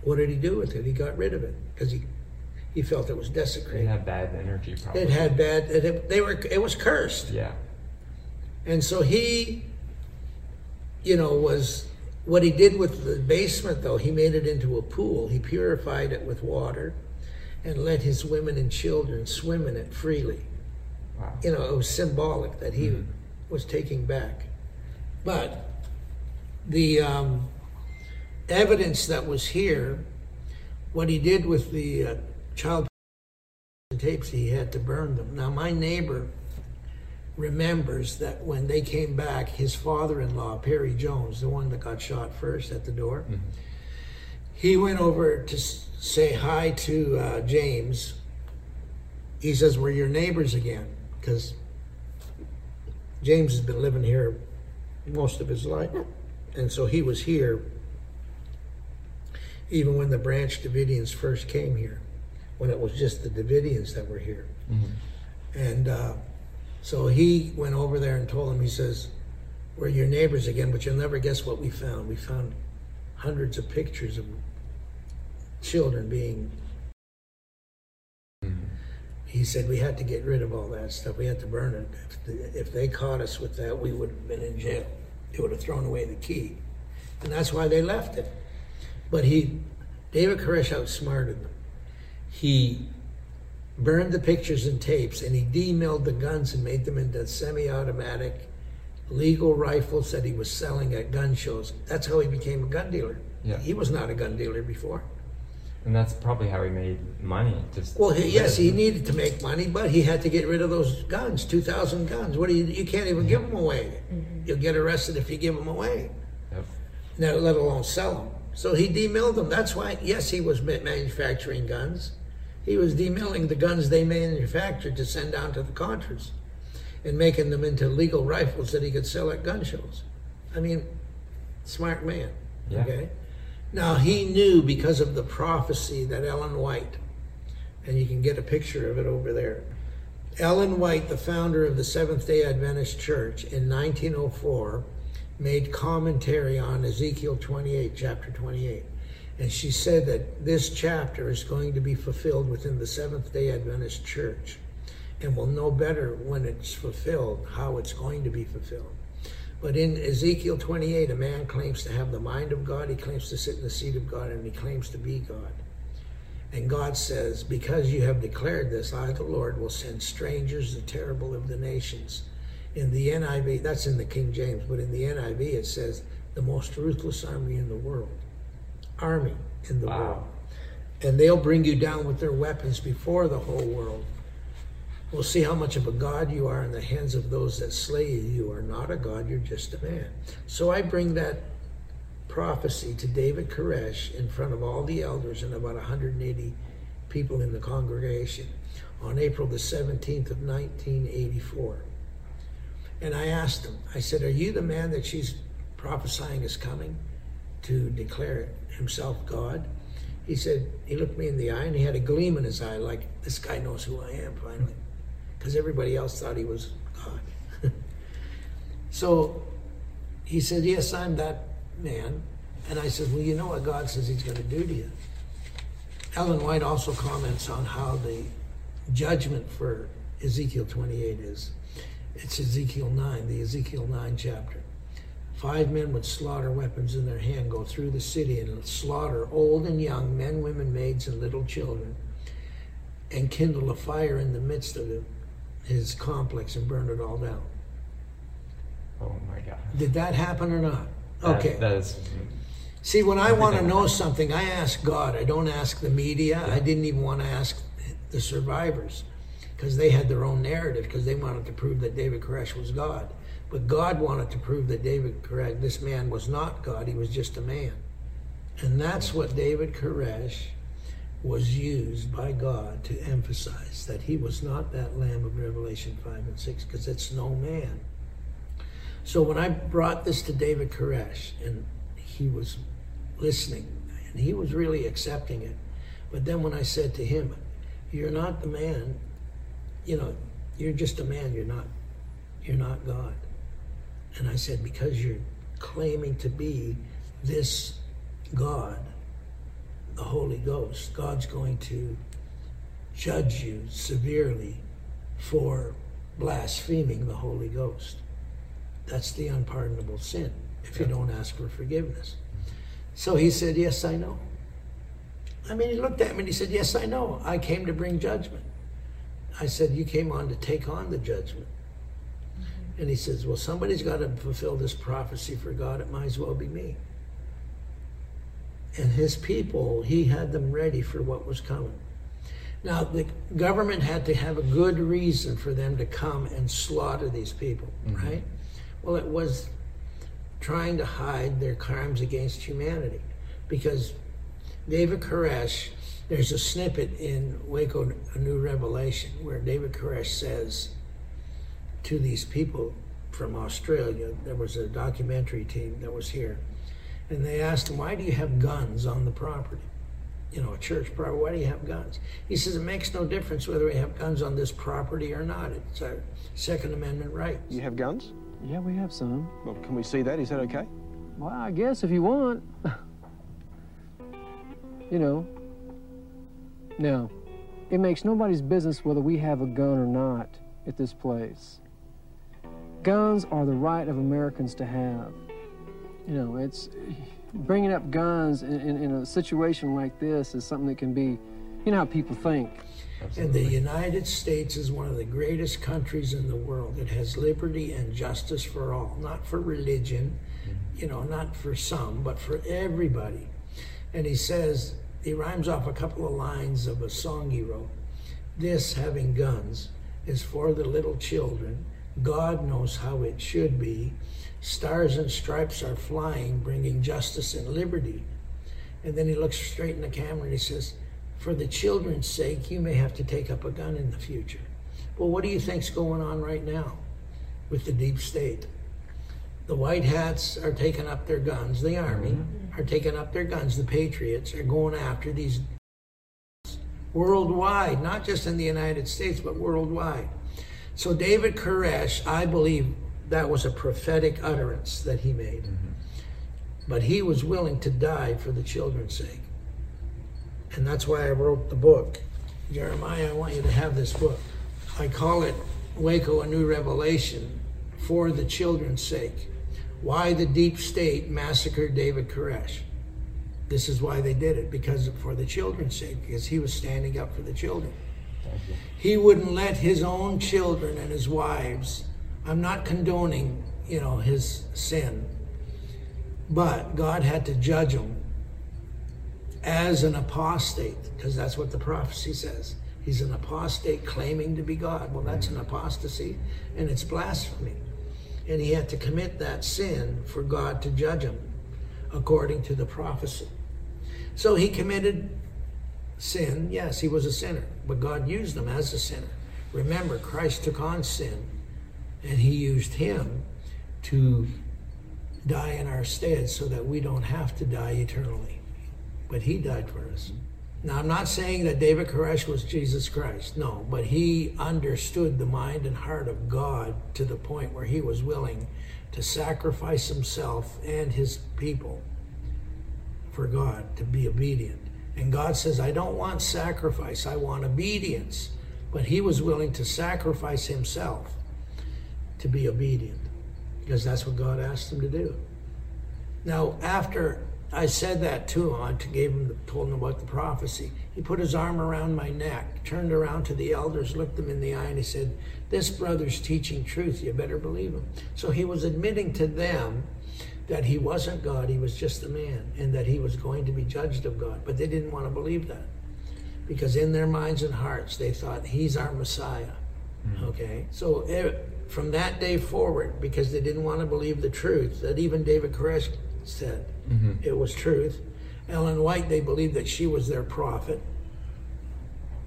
What did he do with it? He got rid of it because he, he felt it was desecrated. It had bad energy probably. It had bad. It, it- they were. It was cursed. Yeah. And so he, you know, was what he did with the basement. Though he made it into a pool. He purified it with water, and let his women and children swim in it freely. Wow. You know, it was symbolic that he was taking back. But the um, evidence that was here, what he did with the uh, child tapes, he had to burn them. Now, my neighbor remembers that when they came back, his father-in-law, Perry Jones, the one that got shot first at the door, he went over to say hi to uh, James. He says, "We're your neighbors again," because James has been living here most of his life, and so he was here even when the Branch Davidians first came here, when it was just the Davidians that were here. And uh, so he went over there and told him, he says, We're your neighbors again, but you'll never guess what we found. We found hundreds of pictures of children being. Mm-hmm. He said we had to get rid of all that stuff. We had to burn it. If, if they caught us with that, we would have been in jail. They would have thrown away the key. And that's why they left it. But he, David Koresh outsmarted them. He burned the pictures and tapes and he demilled the guns and made them into semi-automatic legal rifles that he was selling at gun shows. That's how he became a gun dealer. Yeah. He was not a gun dealer before. And that's probably how he made money. Just Well, he, yes, he needed to make money, but he had to get rid of those guns, 2,000 guns. What do you, you can't even give them away. Mm-hmm. You'll get arrested if you give them away, Yep. now, let alone sell them. So he demilled them. That's why, yes, he was manufacturing guns. He was demilling the guns they manufactured to send down to the Contras and making them into legal rifles that he could sell at gun shows. I mean, smart man. Yeah. Okay. Now he knew because of the prophecy that Ellen White, and you can get a picture of it over there. Ellen White, the founder of the Seventh day Adventist Church in 1904, made commentary on Ezekiel 28, chapter 28. And she said that this chapter is going to be fulfilled within the Seventh day Adventist Church. And we'll know better when it's fulfilled how it's going to be fulfilled. But in Ezekiel 28, a man claims to have the mind of God, he claims to sit in the seat of God, and he claims to be God. And God says, Because you have declared this, I, the Lord, will send strangers, the terrible of the nations. In the NIV, that's in the King James, but in the NIV it says, the most ruthless army in the world. Army in the world. And they'll bring you down with their weapons before the whole world. We'll see how much of a God you are in the hands of those that slay you. You are not a God, you're just a man. So I bring that prophecy to David Koresh in front of all the elders and about 180 people in the congregation on April the 17th of 1984. And I asked him, I said, Are you the man that she's prophesying is coming to declare himself God? He said, He looked me in the eye and he had a gleam in his eye, like, This guy knows who I am finally. Because everybody else thought he was God. so he said, Yes, I'm that man. And I said, Well, you know what God says he's going to do to you. Ellen White also comments on how the judgment for Ezekiel 28 is. It's Ezekiel 9, the Ezekiel 9 chapter. Five men with slaughter weapons in their hand go through the city and slaughter old and young, men, women, maids, and little children, and kindle a fire in the midst of his complex and burn it all down. Oh my God. Did that happen or not? That- Okay. That is. See, when I want to know something, I ask God. I don't ask the media. I didn't even want to ask the survivors because they had their own narrative because they wanted to prove that David Koresh was God. But God wanted to prove that David Koresh, this man was not God, he was just a man. And that's what David Koresh was used by God to emphasize that he was not that Lamb of Revelation 5 and 6 because it's no man. So when I brought this to David Koresh and he was listening and he was really accepting it, but then when I said to him, You're not the man, you know, you're just a man, you're not you're not God. And I said, Because you're claiming to be this God, the Holy Ghost, God's going to judge you severely for blaspheming the Holy Ghost. That's the unpardonable sin if you don't ask for forgiveness. So he said, Yes, I know. I mean, he looked at me and he said, Yes, I know. I came to bring judgment. I said, You came on to take on the judgment. And he says, Well, somebody's got to fulfill this prophecy for God. It might as well be me. And his people, he had them ready for what was coming. Now, the government had to have a good reason for them to come and slaughter these people, mm-hmm. right? Well, it was trying to hide their crimes against humanity. Because David Koresh, there's a snippet in Waco, A New Revelation, where David Koresh says to these people from Australia, there was a documentary team that was here, and they asked him, Why do you have guns on the property? you know, a church property. Why do you have guns? He says it makes no difference whether we have guns on this property or not. It's our Second Amendment right. You have guns? Yeah, we have some. Well, can we see that? Is that okay? Well, I guess if you want. you know. Now, it makes nobody's business whether we have a gun or not at this place. Guns are the right of Americans to have. You know, it's bringing up guns in, in, in a situation like this is something that can be, you know how people think. And the United States is one of the greatest countries in the world. It has liberty and justice for all, not for religion, you know, not for some, but for everybody. And he says, he rhymes off a couple of lines of a song he wrote. This, having guns, is for the little children. God knows how it should be. Stars and stripes are flying, bringing justice and liberty. And then he looks straight in the camera and he says, For the children's sake, you may have to take up a gun in the future. Well, what do you think's going on right now with the deep state? The white hats are taking up their guns. The army mm-hmm. are taking up their guns. The patriots are going after these worldwide, not just in the United States, but worldwide. So David Koresh, I believe that was a prophetic utterance that he made. Mm-hmm. But he was willing to die for the children's sake. And that's why I wrote the book. Jeremiah, I want you to have this book. I call it Waco, a New Revelation for the children's sake. Why the deep state massacred David Koresh. This is why they did it, because for the children's sake, because he was standing up for the children. He wouldn't let his own children and his wives. I'm not condoning, you know, his sin, but God had to judge him as an apostate, because that's what the prophecy says. He's an apostate claiming to be God. Well, that's an apostasy, and it's blasphemy. And he had to commit that sin for God to judge him, according to the prophecy. So he committed sin. Yes, he was a sinner, but God used him as a sinner. Remember, Christ took on sin, and he used him to die in our stead so that we don't have to die eternally. But he died for us. Now, I'm not saying that David Koresh was Jesus Christ, no, but he understood the mind and heart of God to the point where he was willing to sacrifice himself and his people for God to be obedient. And God says, I don't want sacrifice, I want obedience. But he was willing to sacrifice himself to be obedient because that's what God asked him to do. Now, after I said that to him, I gave him, told him about the prophecy. He put his arm around my neck, turned around to the elders, looked them in the eye, and he said, This brother's teaching truth. You better believe him. So he was admitting to them that he wasn't God, he was just a man, and that he was going to be judged of God. But they didn't want to believe that because in their minds and hearts, they thought, He's our Messiah. Okay? So eh, from that day forward, because they didn't want to believe the truth that even David Koresh said Mhm. it was truth. Ellen White, they believed that she was their prophet,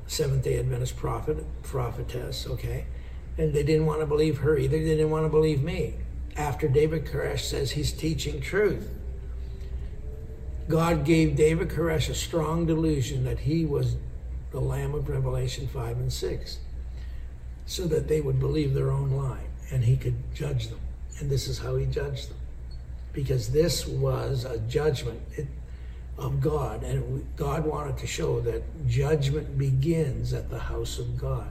Seventh day Adventist prophet, prophetess, okay? And they didn't want to believe her either. They didn't want to believe me. After David Koresh says he's teaching truth, God gave David Koresh a strong delusion that he was the Lamb of Revelation 5 and 6 so that they would believe their own lie and he could judge them. And this is how he judged them. Because this was a judgment of God, and God wanted to show that judgment begins at the house of God.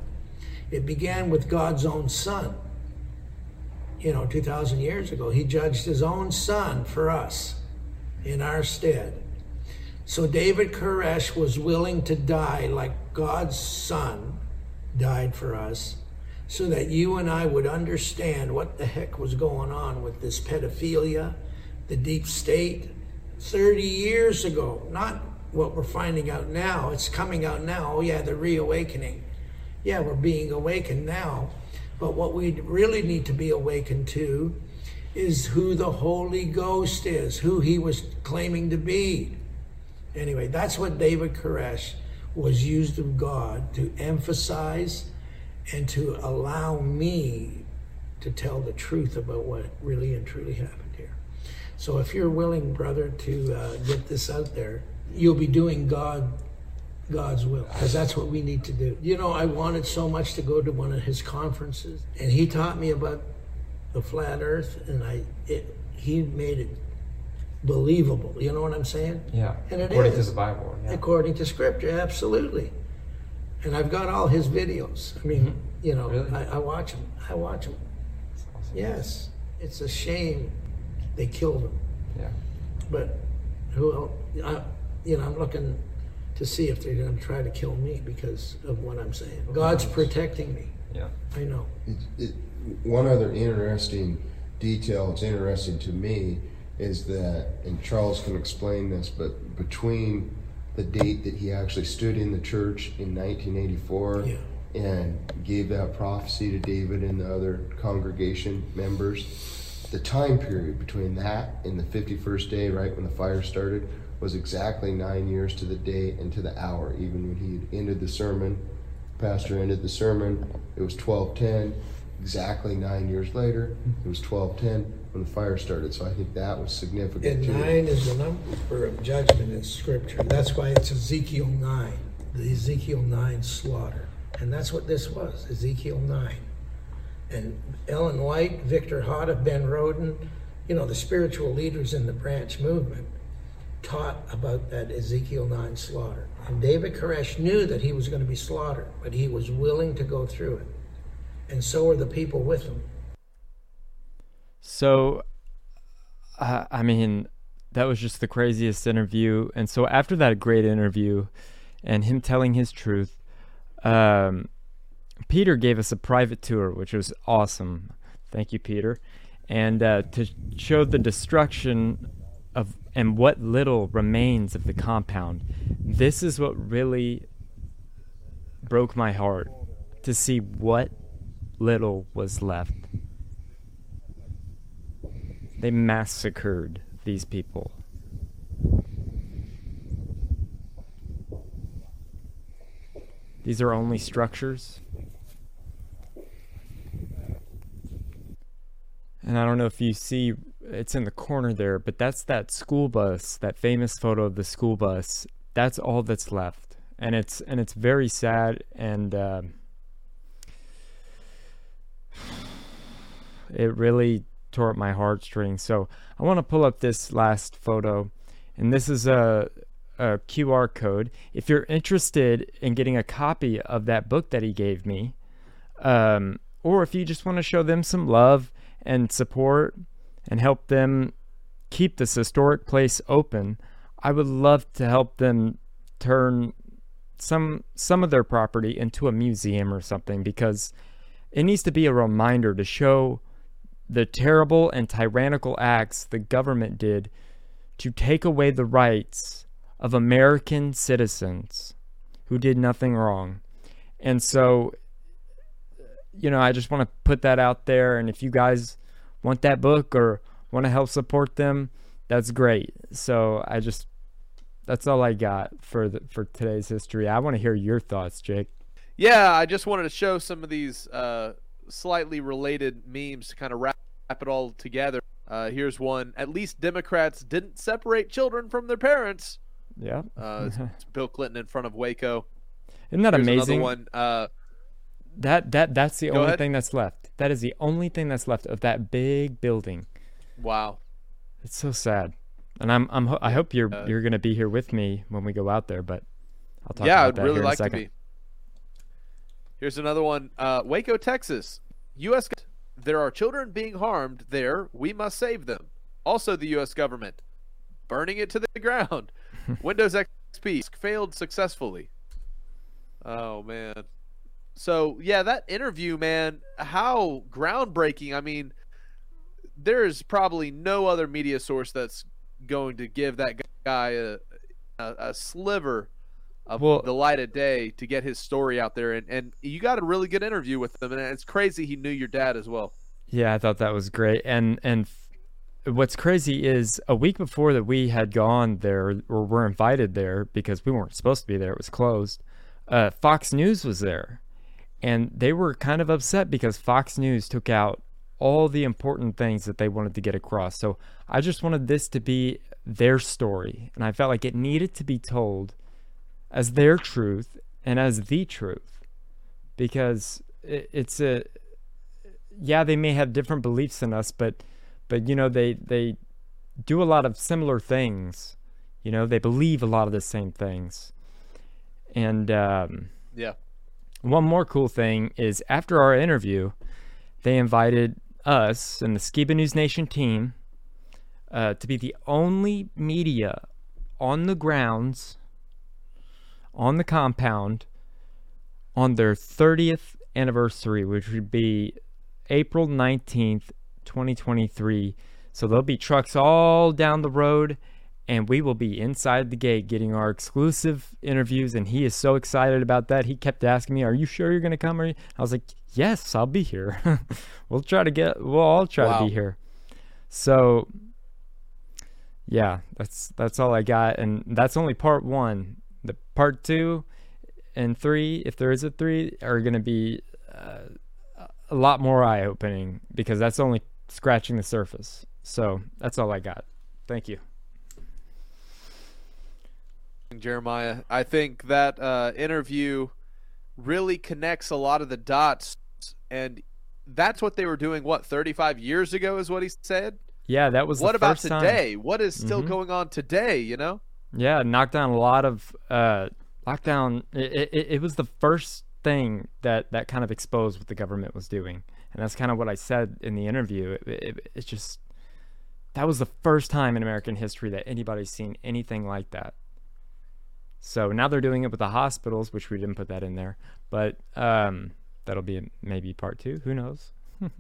It began with God's own Son. You know, 2,000 years ago, he judged his own Son for us in our stead. So David Koresh was willing to die like God's Son died for us so that you and I would understand what the heck was going on with this pedophilia, the deep state 30 years ago. Not what we're finding out now. It's coming out now. Oh, yeah, the reawakening. Yeah, we're being awakened now. But what we really need to be awakened to is who the Holy Ghost is, who he was claiming to be. Anyway, that's what David Koresh was used of God to emphasize and to allow me to tell the truth about what really and truly happened here. So if you're willing, brother, to uh, get this out there, you'll be doing God God's will because that's what we need to do. You know, I wanted so much to go to one of his conferences, and he taught me about the flat Earth, and I it, he made it believable. You know what I'm saying? Yeah. And it according is. to the Bible. Yeah. According to Scripture, absolutely. And I've got all his videos. I mean, mm-hmm. you know, Really? I, I watch them. I watch them. Yes, it's a shame they killed him. Yeah. But who else? I, you know, I'm looking to see if they're going to try to kill me because of what I'm saying. God's protecting me. Yeah. I know. It, it, one other interesting detail, it's interesting to me, is that, and Charles can explain this, but between the date that he actually stood in the church in 1984 Yeah. and gave that prophecy to David and the other congregation members, the time period between that and the 51st day, right when the fire started, was exactly nine years to the day and to the hour. Even when he had ended the sermon, pastor ended the sermon, it was 1210. Exactly nine years later, it was 1210 when the fire started. So I think that was significant And too. nine is the number of judgment in Scripture. That's why it's Ezekiel 9, the Ezekiel 9 slaughter. And that's what this was, Ezekiel 9. And Ellen White, Victor Houteff, Ben Roden, you know, the spiritual leaders in the branch movement taught about that Ezekiel 9 slaughter. And David Koresh knew that he was going to be slaughtered, but he was willing to go through it. And so were the people with him. So, uh, I mean, that was just the craziest interview. And so after that great interview, and him telling his truth, um, Peter gave us a private tour, which was awesome. Thank you, Peter. And uh, to show the destruction of and what little remains of the compound, this is what really broke my heart to see what little was left. They massacred these people. These are only structures. And I don't know if you see, it's in the corner there, but that's that school bus, that famous photo of the school bus. That's all that's left, and it's and it's very sad, and uh, it really tore at my heartstrings. So I want to pull up this last photo, and this is a, a QR code. If you're interested in getting a copy of that book that he gave me, um, or if you just want to show them some love and support and help them keep this historic place open, I would love to help them turn some some of their property into a museum or something because it needs to be a reminder to show the terrible and tyrannical acts the government did to take away the rights of American citizens who did nothing wrong. And so you know, I just want to put that out there and if you guys want that book or want to help support them, that's great. So I just that's all I got for the, for today's history. I want to hear your thoughts, Jake. Yeah, I just wanted to show some of these uh, slightly related memes to kind of wrap, wrap it all together. Uh, here's one. At least Democrats didn't separate children from their parents. Yeah. Uh, it's, it's Bill Clinton in front of Waco. Isn't that Here's amazing? Another one. That that that's the Go only ahead. thing that's left. That is the only thing that's left of that big building. wow. It's so sad. And I'm I'm ho- I hope you're Uh, you're gonna be here with me when we go out there. But I'll talk yeah, about I'd that really here in a like to be. Here's another one. Uh, Waco, Texas. U.S. There are children being harmed there. We must save them. Also, the U.S. government burning it to the ground. Windows XP failed successfully. Oh man. So yeah, that interview, man, how groundbreaking. I mean, there's probably no other media source that's going to give that guy a a, a sliver of Well- the light of day to get his story out there, and and you got a really good interview with him, and it's crazy he knew your dad as well. Yeah, I thought that was great. And and what's crazy is a week before that we had gone there or were invited there because we weren't supposed to be there. It was closed. Uh, Fox News was there, and they were kind of upset because Fox News took out all the important things that they wanted to get across. So I just wanted this to be their story, and I felt like it needed to be told as their truth and as the truth. Because it's a yeah they may have different beliefs than us but but you know they they do a lot of similar things. You know they believe a lot of the same things. And um, yeah one more cool thing is after our interview they invited us and the Skiba News Nation team uh, to be the only media on the grounds on the compound on their 30th anniversary, which would be April 19th, 2023. So there'll be trucks all down the road, and we will be inside the gate getting our exclusive interviews. And he is so excited about that. He kept asking me, Are you sure you're going to come? I was like, Yes, I'll be here. we'll try to get, we'll all try wow. to be here. So, yeah, that's that's all I got, and that's only part one. The part two and three, if there is a three, are going to be uh, a lot more eye opening because that's only scratching the surface. So that's all I got. Thank you. Jeremiah, I think that uh, interview really connects a lot of the dots, and that's what they were doing. What 35 years ago is what he said. Yeah, that was. What about today? Time. What is still mm-hmm. going on today? You know. Yeah, knocked down a lot of uh, lockdown. It, it, it was the first thing that that kind of exposed what the government was doing, and that's kind of what I said in the interview. It, it, it's just that was the first time in American history that anybody's seen anything like that. So now they're doing it with the hospitals, which we didn't put that in there, but um, that'll be maybe part two. Who knows?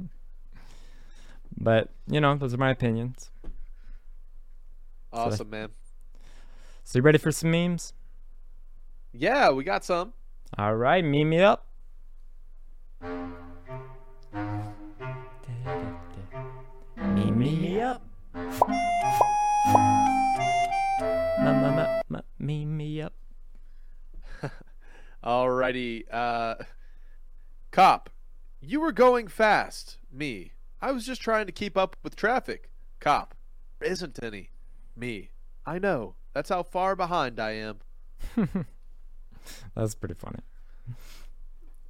but you know, those are my opinions. Awesome, so, man. So you ready for some memes? Yeah, we got some. All right, meme me up. Meme me up. Meme me up. Alrighty. Uh, cop, you were going fast. Me. I was just trying to keep up with traffic. Cop, there isn't any. Me. I know. That's how far behind I am. That's pretty funny.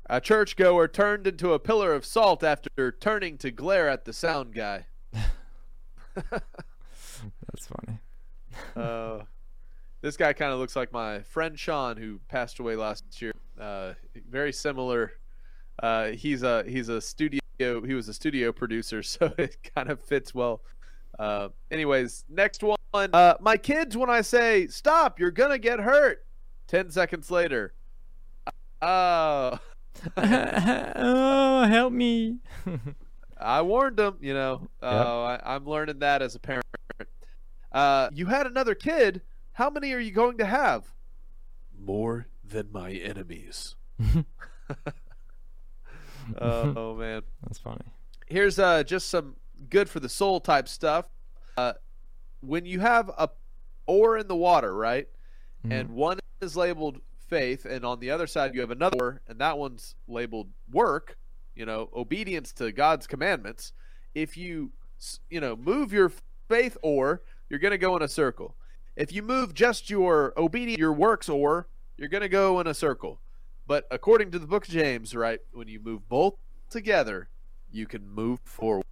A churchgoer turned into a pillar of salt after turning to glare at the sound guy. That's funny. uh, this guy kind of looks like my friend Sean, who passed away last year. Uh, very similar. Uh, he's a he's a studio. He was a studio producer, so it kind of fits well. Uh, anyways, next one. Uh, my kids, when I say stop, you're gonna get hurt. Ten seconds later. Oh. oh, help me. I warned them, you know. Uh, yep. I, am learning that as a parent. Uh, you had another kid. How many are you going to have? More than my enemies. oh, man. That's funny. Here's uh, just some good for the soul type stuff. Uh, when you have a oar in the water, right? Mm-hmm. And one is labeled faith, and on the other side you have another, and that one's labeled work. You know, obedience to God's commandments. If you, you know, move your faith oar, you're going to go in a circle. If you move just your obedience, your works or you're going to go in a circle. But according to the book of James, right, when you move both together, you can move forward.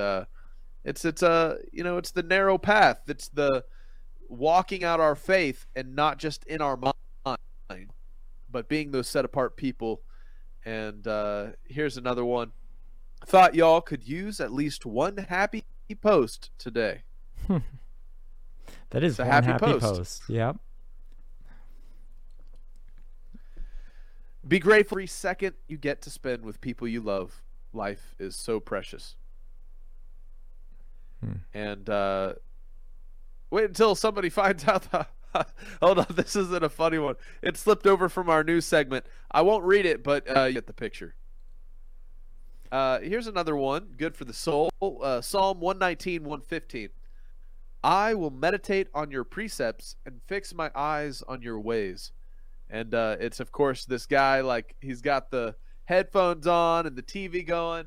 Uh, it's it's a uh, you know it's the narrow path. It's the walking out our faith and not just in our mind, but being those set apart people. And uh, here's another one. Thought y'all could use at least one happy post today. that is a happy, happy post. post. Yep. Be grateful every second you get to spend with people you love. Life is so precious. Hmm. And uh, Wait until somebody finds out the. Hold on, this isn't a funny one. It slipped over from our news segment. I won't read it, but uh, you get the picture. Uh, here's another one, good for the soul. Uh, Psalm 119, 115. I will meditate on your precepts and fix my eyes on your ways. And uh, it's, of course, this guy, like, he's got the headphones on and the TV going,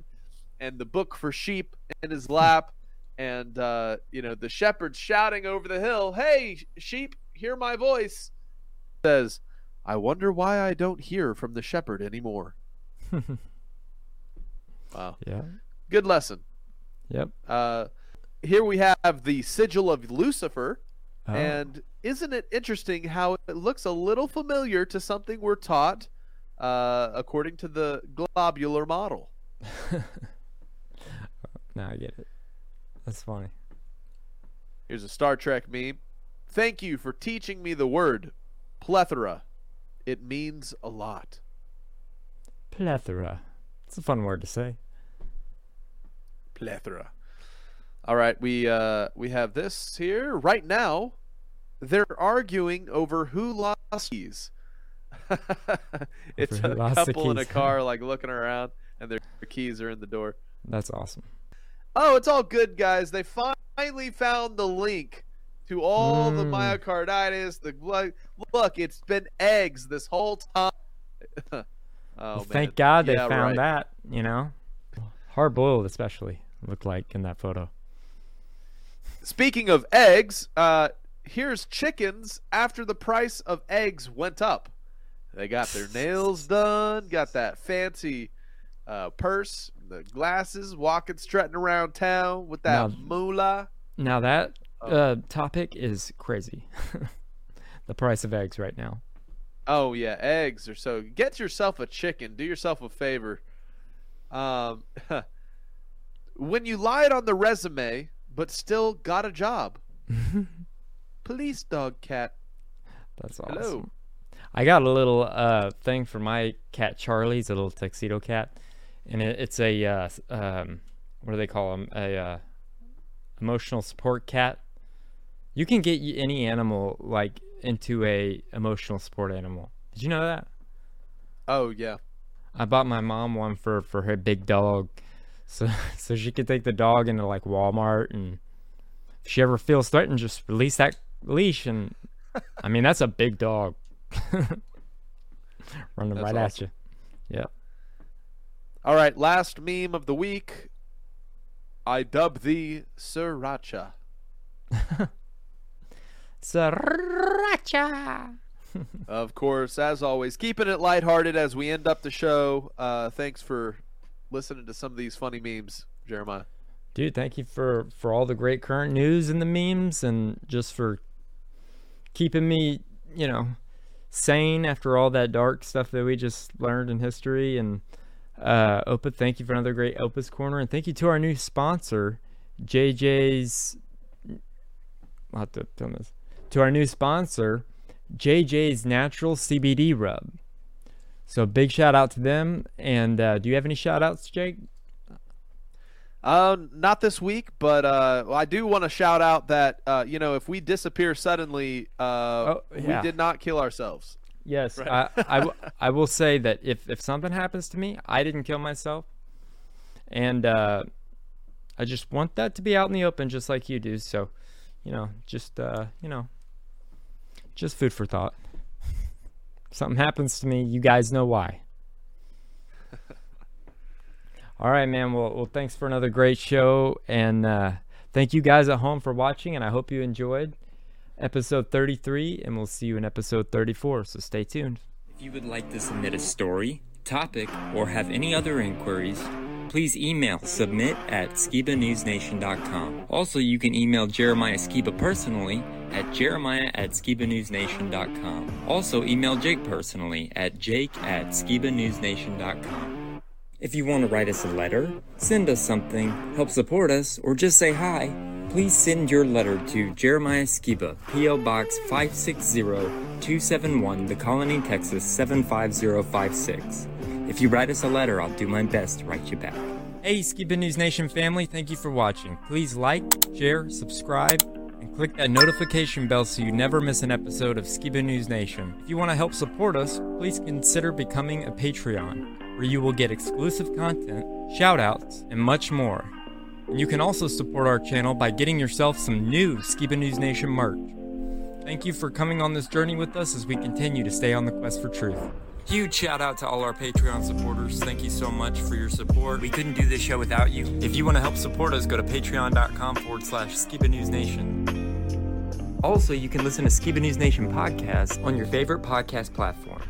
and the book for sheep in his lap, and uh, you know the shepherd shouting over the hill, "Hey, sheep, hear my voice!" Says, "I wonder why I don't hear from the shepherd anymore." wow. Yeah. Good lesson. Yep. Uh, here we have the sigil of Lucifer, Oh. and isn't it interesting how it looks a little familiar to something we're taught uh, according to the globular model? now I get it. That's funny. Here's a Star Trek meme. Thank you for teaching me the word plethora. It means a lot. Plethora. It's a fun word to say. Plethora. All right, we uh, we have this here right now. They're arguing over who lost keys. it's a couple in a car, like looking around, and their keys are in the door. That's awesome. Oh, it's all good, guys. They finally found the link to all the Mm. myocarditis. The blood. Look, it's been eggs this whole time. oh, Well, man. thank God they Yeah, found right. that, you know? Hard boiled, especially, looked like in that photo. Speaking of eggs, uh, here's chickens after the price of eggs went up. They got their nails done, got that fancy uh, purse, the glasses, walking, strutting around town with that Now- moolah. Now, that Oh. uh, topic is crazy. the price of eggs right now. Oh yeah, eggs are so. Get yourself a chicken. Do yourself a favor. Um, when you lied on the resume but still got a job. Police dog cat. That's awesome. Hello. I got a little uh, thing for my cat Charlie. He's a little tuxedo cat, and it, it's a uh, um, what do they call him? A uh, emotional support cat. You can get any animal like into a emotional support animal. Did you know that? Oh yeah. I bought my mom one for for her big dog, so so she could take the dog into like Walmart, and if she ever feels threatened, just release that leash, and I mean that's a big dog, running That's right at you. Yeah. All right, last meme of the week. I dub thee Sriracha. Sriracha. of course, as always, keeping it lighthearted as we end up the show. Uh, thanks for listening to some of these funny memes, Jeremiah. Dude, thank you for for all the great current news and the memes, and just for keeping me, you know, sane after all that dark stuff that we just learned in history. And uh, Opa, thank you for another great Opa's Corner, and thank you to our new sponsor, JJ's. I'll have to film this. To our new sponsor, JJ's Natural CBD Rub. So big shout out to them. And uh, do you have any shout outs, Jake? Uh, not this week, but uh, I do want to shout out that uh, you know if we disappear suddenly, uh, Oh, yeah. we did not kill ourselves. Yes, Right. I, I, w- I will say that if, if something happens to me, I didn't kill myself. And uh, I just want that to be out in the open, just like you do. So, you know, just, uh, you know, just food for thought. Something happens to me, you guys know why. All right, man. Well, well, thanks for another great show. And uh, thank you guys at home for watching. And I hope you enjoyed episode 33. And we'll see you in episode 34. So stay tuned. If you would like to submit a story, topic, or have any other inquiries, please email submit at skibanewsnation.com. Also, you can email Jeremiah Skiba personally at jeremiah at skibanewsnation.com. Also, email Jake personally at jake at skibanewsnation.com. If you want to write us a letter, send us something, help support us, or just say hi, please send your letter to Jeremiah Skiba, P.O. Box 560-271, The Colony, Texas 75056. If you write us a letter, I'll do my best to write you back. Hey, Skiba News Nation family, thank you for watching. Please like, share, subscribe, click that notification bell so you never miss an episode of Skiba News Nation. If you want to help support us, please consider becoming a Patreon, where you will get exclusive content, shoutouts, and much more. And you can also support our channel by getting yourself some new Skiba News Nation merch. Thank you for coming on this journey with us as we continue to stay on the quest for truth. Huge shout out to all our Patreon supporters. Thank you so much for your support. We couldn't do this show without you. If you want to help support us, go to patreon.com forward slash Skiba News Nation. Also, you can listen to Skiba News Nation podcast on your favorite podcast platform.